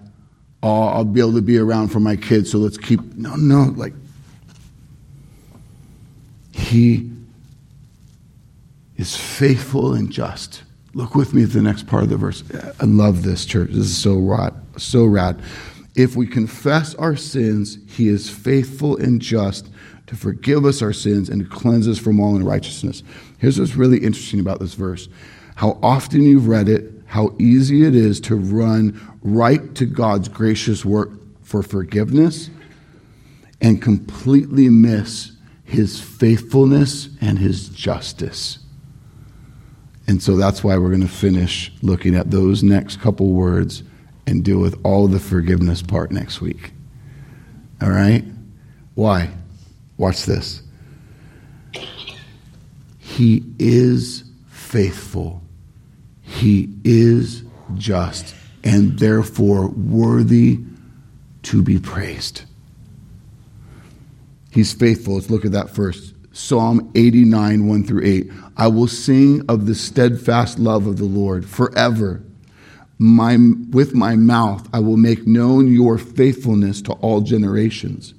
oh, I'll be able to be around for my kids, so let's keep. No, no, like, he is faithful and just Look with me at the next part of the verse. I love this, church. This is so rad. So rad. If we confess our sins, he is faithful and just to forgive us our sins and to cleanse us from all unrighteousness. Here's what's really interesting about this verse how often you've read it, how easy it is to run right to God's gracious work for forgiveness and completely miss his faithfulness and his justice. And so that's why we're going to finish looking at those next couple words and deal with all the forgiveness part next week. All right? Why? Watch this. He is faithful, He is just, and therefore worthy to be praised. He's faithful. Let's look at that first. Psalm 89, 1 through 8. I will sing of the steadfast love of the Lord forever. My, with my mouth, I will make known your faithfulness to all generations.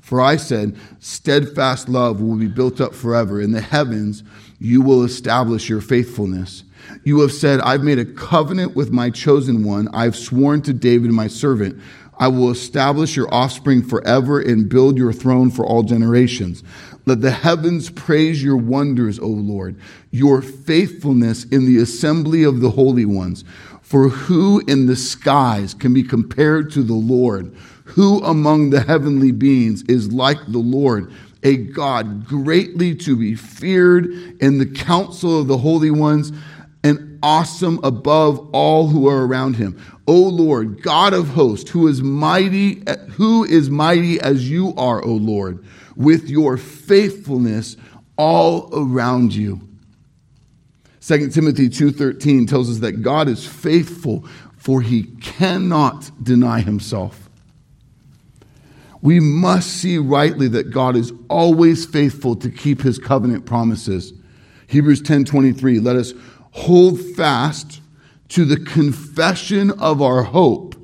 For I said, steadfast love will be built up forever. In the heavens, you will establish your faithfulness. You have said, I've made a covenant with my chosen one. I've sworn to David, my servant. I will establish your offspring forever and build your throne for all generations. Let the heavens praise your wonders, O Lord, your faithfulness in the assembly of the holy ones. For who in the skies can be compared to the Lord? Who among the heavenly beings is like the Lord? A God greatly to be feared in the council of the holy ones and awesome above all who are around him. O Lord, God of hosts, who is mighty, who is mighty as you are, O Lord with your faithfulness all around you. 2 Timothy 2:13 tells us that God is faithful for he cannot deny himself. We must see rightly that God is always faithful to keep his covenant promises. Hebrews 10:23 let us hold fast to the confession of our hope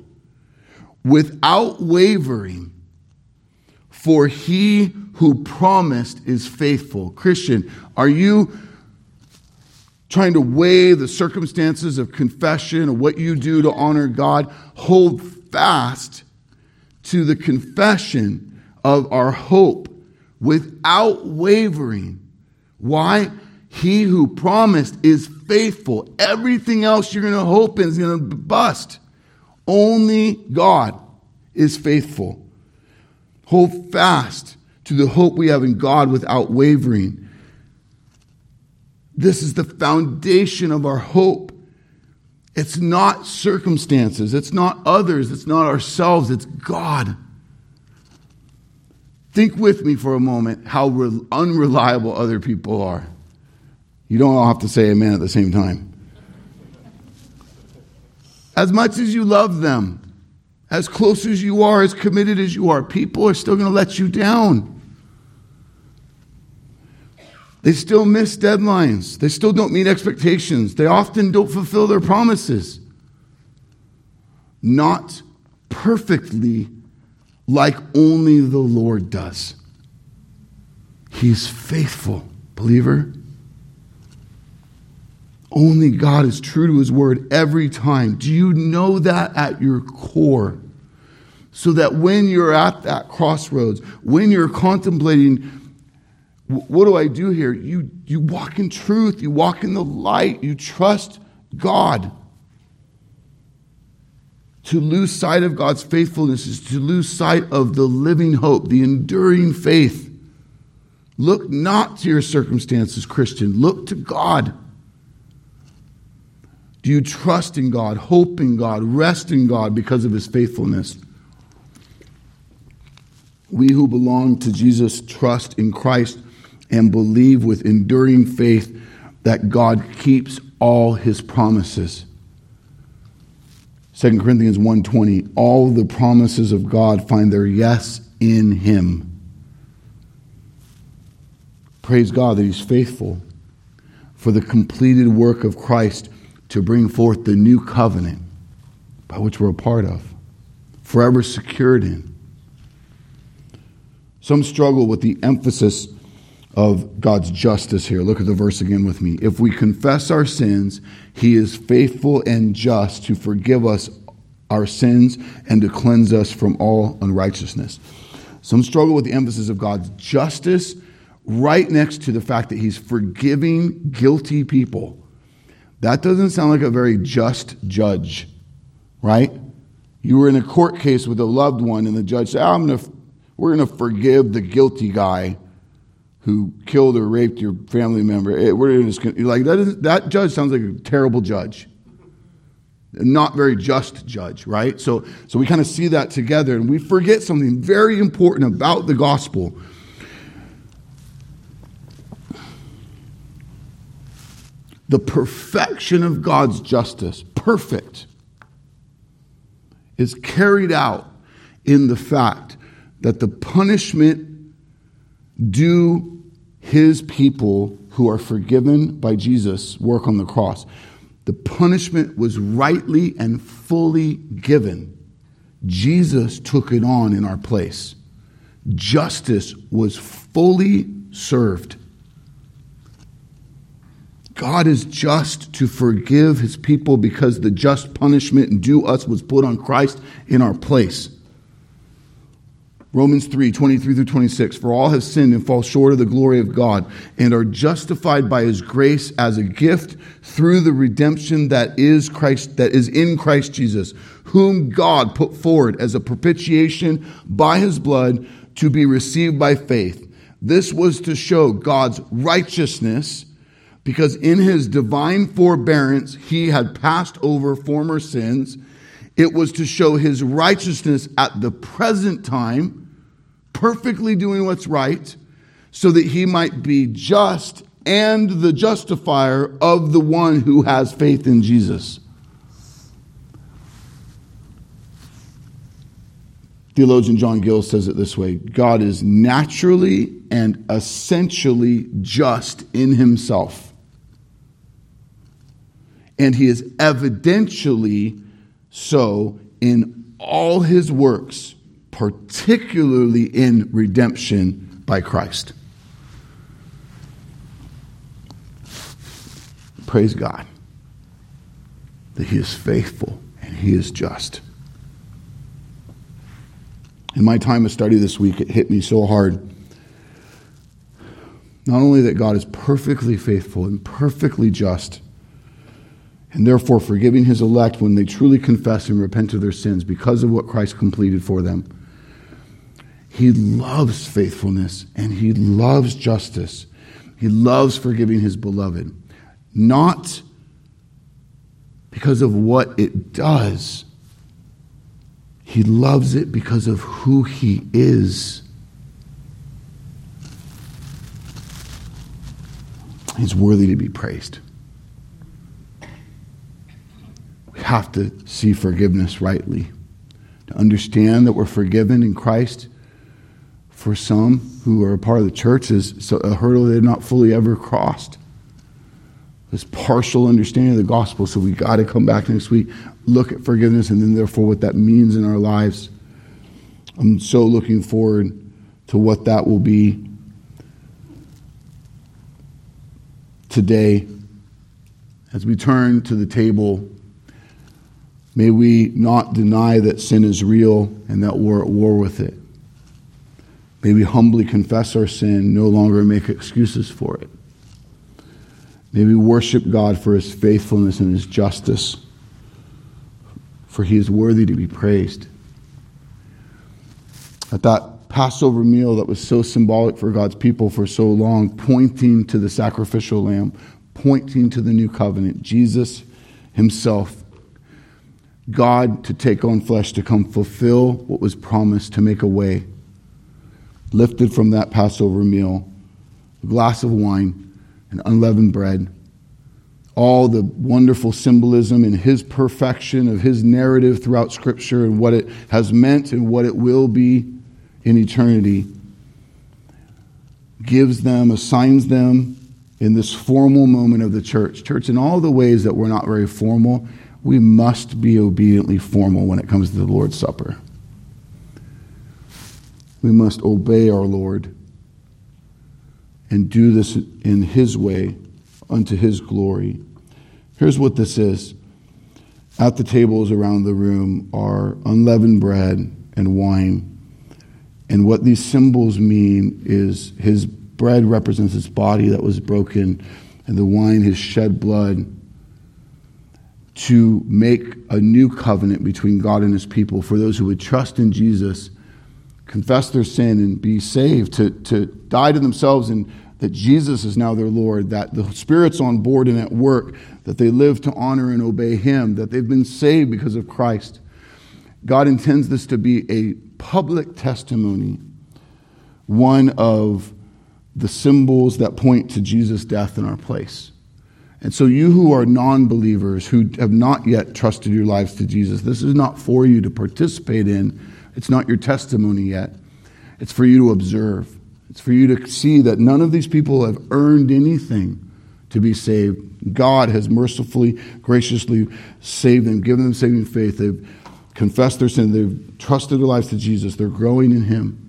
without wavering for he who promised is faithful. Christian, are you trying to weigh the circumstances of confession or what you do to honor God? Hold fast to the confession of our hope without wavering. Why? He who promised is faithful. Everything else you're going to hope in is going to bust. Only God is faithful. Hold fast to the hope we have in God without wavering. This is the foundation of our hope. It's not circumstances, it's not others, it's not ourselves, it's God. Think with me for a moment how re- unreliable other people are. You don't all have to say amen at the same time. As much as you love them, as close as you are, as committed as you are, people are still going to let you down. They still miss deadlines. They still don't meet expectations. They often don't fulfill their promises. Not perfectly like only the Lord does. He's faithful, believer. Only God is true to his word every time. Do you know that at your core? So that when you're at that crossroads, when you're contemplating, what do I do here? You, you walk in truth, you walk in the light, you trust God. To lose sight of God's faithfulness is to lose sight of the living hope, the enduring faith. Look not to your circumstances, Christian. Look to God. Do you trust in God, hope in God, rest in God because of his faithfulness? We who belong to Jesus trust in Christ and believe with enduring faith that God keeps all his promises. 2 Corinthians 1:20 All the promises of God find their yes in him. Praise God that he's faithful for the completed work of Christ to bring forth the new covenant by which we're a part of, forever secured in. Some struggle with the emphasis of God's justice here. Look at the verse again with me. If we confess our sins, he is faithful and just to forgive us our sins and to cleanse us from all unrighteousness. Some struggle with the emphasis of God's justice right next to the fact that he's forgiving guilty people. That doesn't sound like a very just judge, right? You were in a court case with a loved one, and the judge said, I'm gonna, We're going to forgive the guilty guy who killed or raped your family member. We're just like, that, is, that judge sounds like a terrible judge. Not very just judge, right? So, so we kind of see that together, and we forget something very important about the gospel the perfection of God's justice, perfect, is carried out in the fact that the punishment due his people who are forgiven by Jesus' work on the cross, the punishment was rightly and fully given. Jesus took it on in our place. Justice was fully served. God is just to forgive his people because the just punishment due us was put on Christ in our place. Romans 3 23 through 26. For all have sinned and fall short of the glory of God and are justified by his grace as a gift through the redemption that is Christ, that is in Christ Jesus, whom God put forward as a propitiation by his blood to be received by faith. This was to show God's righteousness because in his divine forbearance he had passed over former sins. It was to show his righteousness at the present time, perfectly doing what's right, so that he might be just and the justifier of the one who has faith in Jesus. Theologian John Gill says it this way God is naturally and essentially just in himself and he is evidentially so in all his works, particularly in redemption by Christ. Praise God that he is faithful and he is just. In my time of study this week, it hit me so hard. Not only that God is perfectly faithful and perfectly just and therefore forgiving his elect when they truly confess and repent of their sins because of what Christ completed for them. He loves faithfulness and he loves justice. He loves forgiving his beloved, not because of what it does. He loves it because of who he is. He's worthy to be praised. We have to see forgiveness rightly. To understand that we're forgiven in Christ for some who are a part of the church is a hurdle they've not fully ever crossed. This partial understanding of the gospel. So we got to come back next week, look at forgiveness, and then therefore what that means in our lives. I'm so looking forward to what that will be today, as we turn to the table, may we not deny that sin is real and that we're at war with it. May we humbly confess our sin, no longer make excuses for it. May we worship God for his faithfulness and his justice, for he is worthy to be praised. At that Passover meal that was so symbolic for God's people for so long, pointing to the sacrificial lamb, pointing to the new covenant, Jesus himself, God to take on flesh, to come fulfill what was promised, to make a way. Lifted from that Passover meal, a glass of wine, and unleavened bread, all the wonderful symbolism and his perfection of his narrative throughout Scripture and what it has meant and what it will be in eternity gives them, assigns them in this formal moment of the church. Church, in all the ways that we're not very formal, we must be obediently formal when it comes to the Lord's Supper. We must obey our Lord and do this in His way unto His glory. Here's what this is at the tables around the room are unleavened bread and wine and what these symbols mean is his bread represents his body that was broken, and the wine his shed blood to make a new covenant between God and his people for those who would trust in Jesus, confess their sin, and be saved, to, to die to themselves and that Jesus is now their Lord, that the Spirit's on board and at work, that they live to honor and obey Him, that they've been saved because of Christ. God intends this to be a public testimony, one of the symbols that point to Jesus' death in our place. And so, you who are non believers, who have not yet trusted your lives to Jesus, this is not for you to participate in. It's not your testimony yet. It's for you to observe. It's for you to see that none of these people have earned anything to be saved. God has mercifully, graciously saved them, given them saving faith. They've confessed their sin, they've trusted their lives to Jesus, they're growing in Him.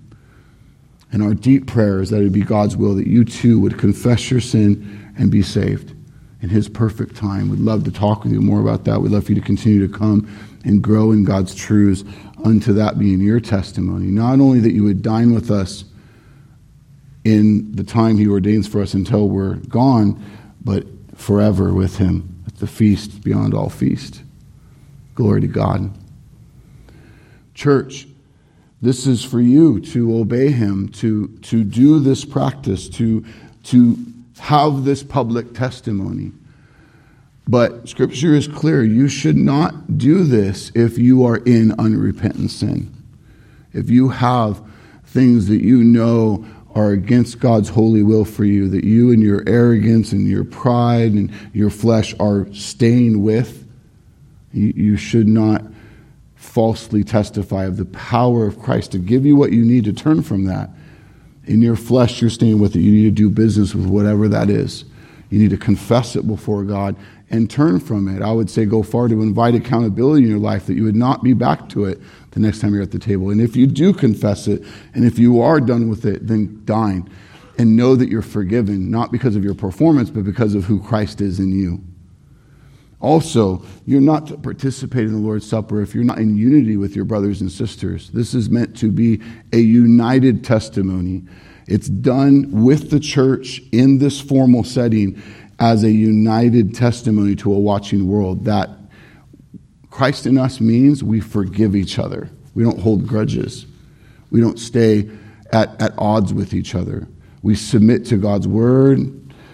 And our deep prayer is that it would be God's will that you too would confess your sin and be saved in His perfect time. We'd love to talk with you more about that. We'd love for you to continue to come and grow in God's truths unto that being your testimony. Not only that you would dine with us in the time He ordains for us until we're gone, but forever with Him at the feast beyond all feast. Glory to God. Church, this is for you to obey him, to, to do this practice, to, to have this public testimony. But scripture is clear. You should not do this if you are in unrepentant sin. If you have things that you know are against God's holy will for you, that you and your arrogance and your pride and your flesh are staying with, you, you should not falsely testify of the power of Christ to give you what you need to turn from that. In your flesh, you're staying with it. You need to do business with whatever that is. You need to confess it before God and turn from it. I would say go far to invite accountability in your life that you would not be back to it the next time you're at the table. And if you do confess it, and if you are done with it, then dine and know that you're forgiven, not because of your performance, but because of who Christ is in you. Also, you're not to participate in the Lord's Supper if you're not in unity with your brothers and sisters. This is meant to be a united testimony. It's done with the church in this formal setting as a united testimony to a watching world that Christ in us means we forgive each other. We don't hold grudges. We don't stay at, at odds with each other. We submit to God's word.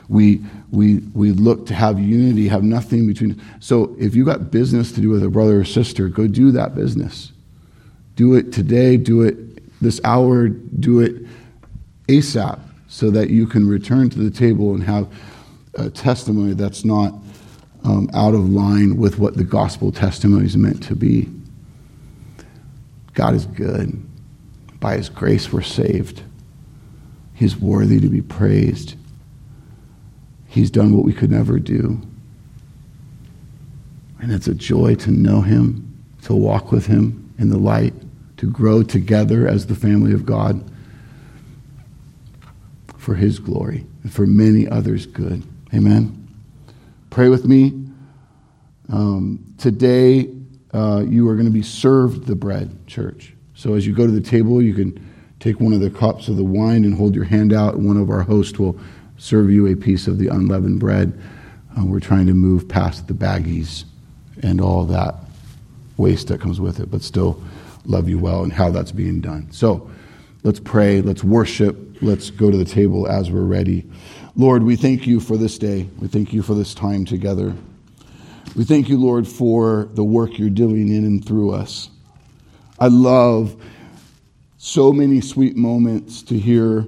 We, we, we look to have unity, have nothing between. So if you got business to do with a brother or sister, go do that business. Do it today, do it this hour, do it ASAP so that you can return to the table and have a testimony that's not um, out of line with what the gospel testimony is meant to be. God is good. By his grace, we're saved. He's worthy to be praised. He's done what we could never do. And it's a joy to know him, to walk with him in the light, to grow together as the family of God for his glory and for many others' good. Amen. Pray with me. Um, today, uh, you are going to be served the bread, church. So as you go to the table, you can take one of the cups of the wine and hold your hand out, one of our hosts will serve you a piece of the unleavened bread. Uh, we're trying to move past the baggies and all that waste that comes with it, but still love you well and how that's being done. So let's pray, let's worship, let's go to the table as we're ready. Lord, we thank you for this day. We thank you for this time together. We thank you, Lord, for the work you're doing in and through us. I love so many sweet moments to hear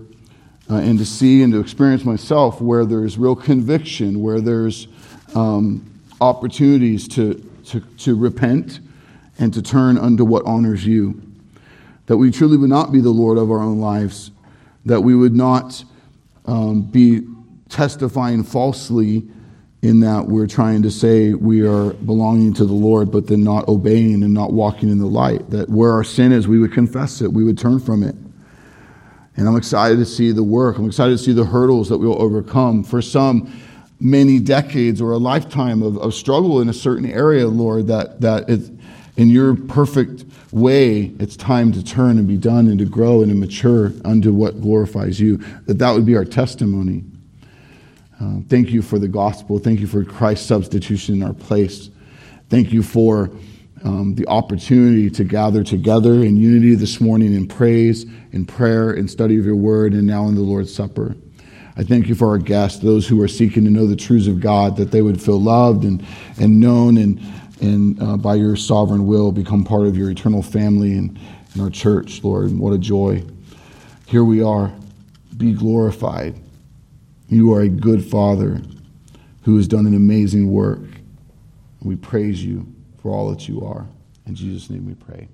uh, and to see and to experience myself where there's real conviction, where there's um, opportunities to, to, to repent and to turn unto what honors you. That we truly would not be the Lord of our own lives, that we would not um, be testifying falsely in that we're trying to say we are belonging to the Lord, but then not obeying and not walking in the light. That where our sin is, we would confess it, we would turn from it. And I'm excited to see the work. I'm excited to see the hurdles that we'll overcome. For some, many decades or a lifetime of, of struggle in a certain area, Lord, that, that it, in your perfect way, it's time to turn and be done and to grow and to mature unto what glorifies you. That that would be our testimony. Uh, thank you for the gospel. Thank you for Christ's substitution in our place. Thank you for um, the opportunity to gather together in unity this morning in praise, in prayer, in study of your word, and now in the Lord's Supper. I thank you for our guests, those who are seeking to know the truths of God, that they would feel loved and, and known and, and uh, by your sovereign will become part of your eternal family and, and our church, Lord. And What a joy. Here we are. Be glorified. You are a good Father who has done an amazing work. We praise you for all that you are. In Jesus' name we pray.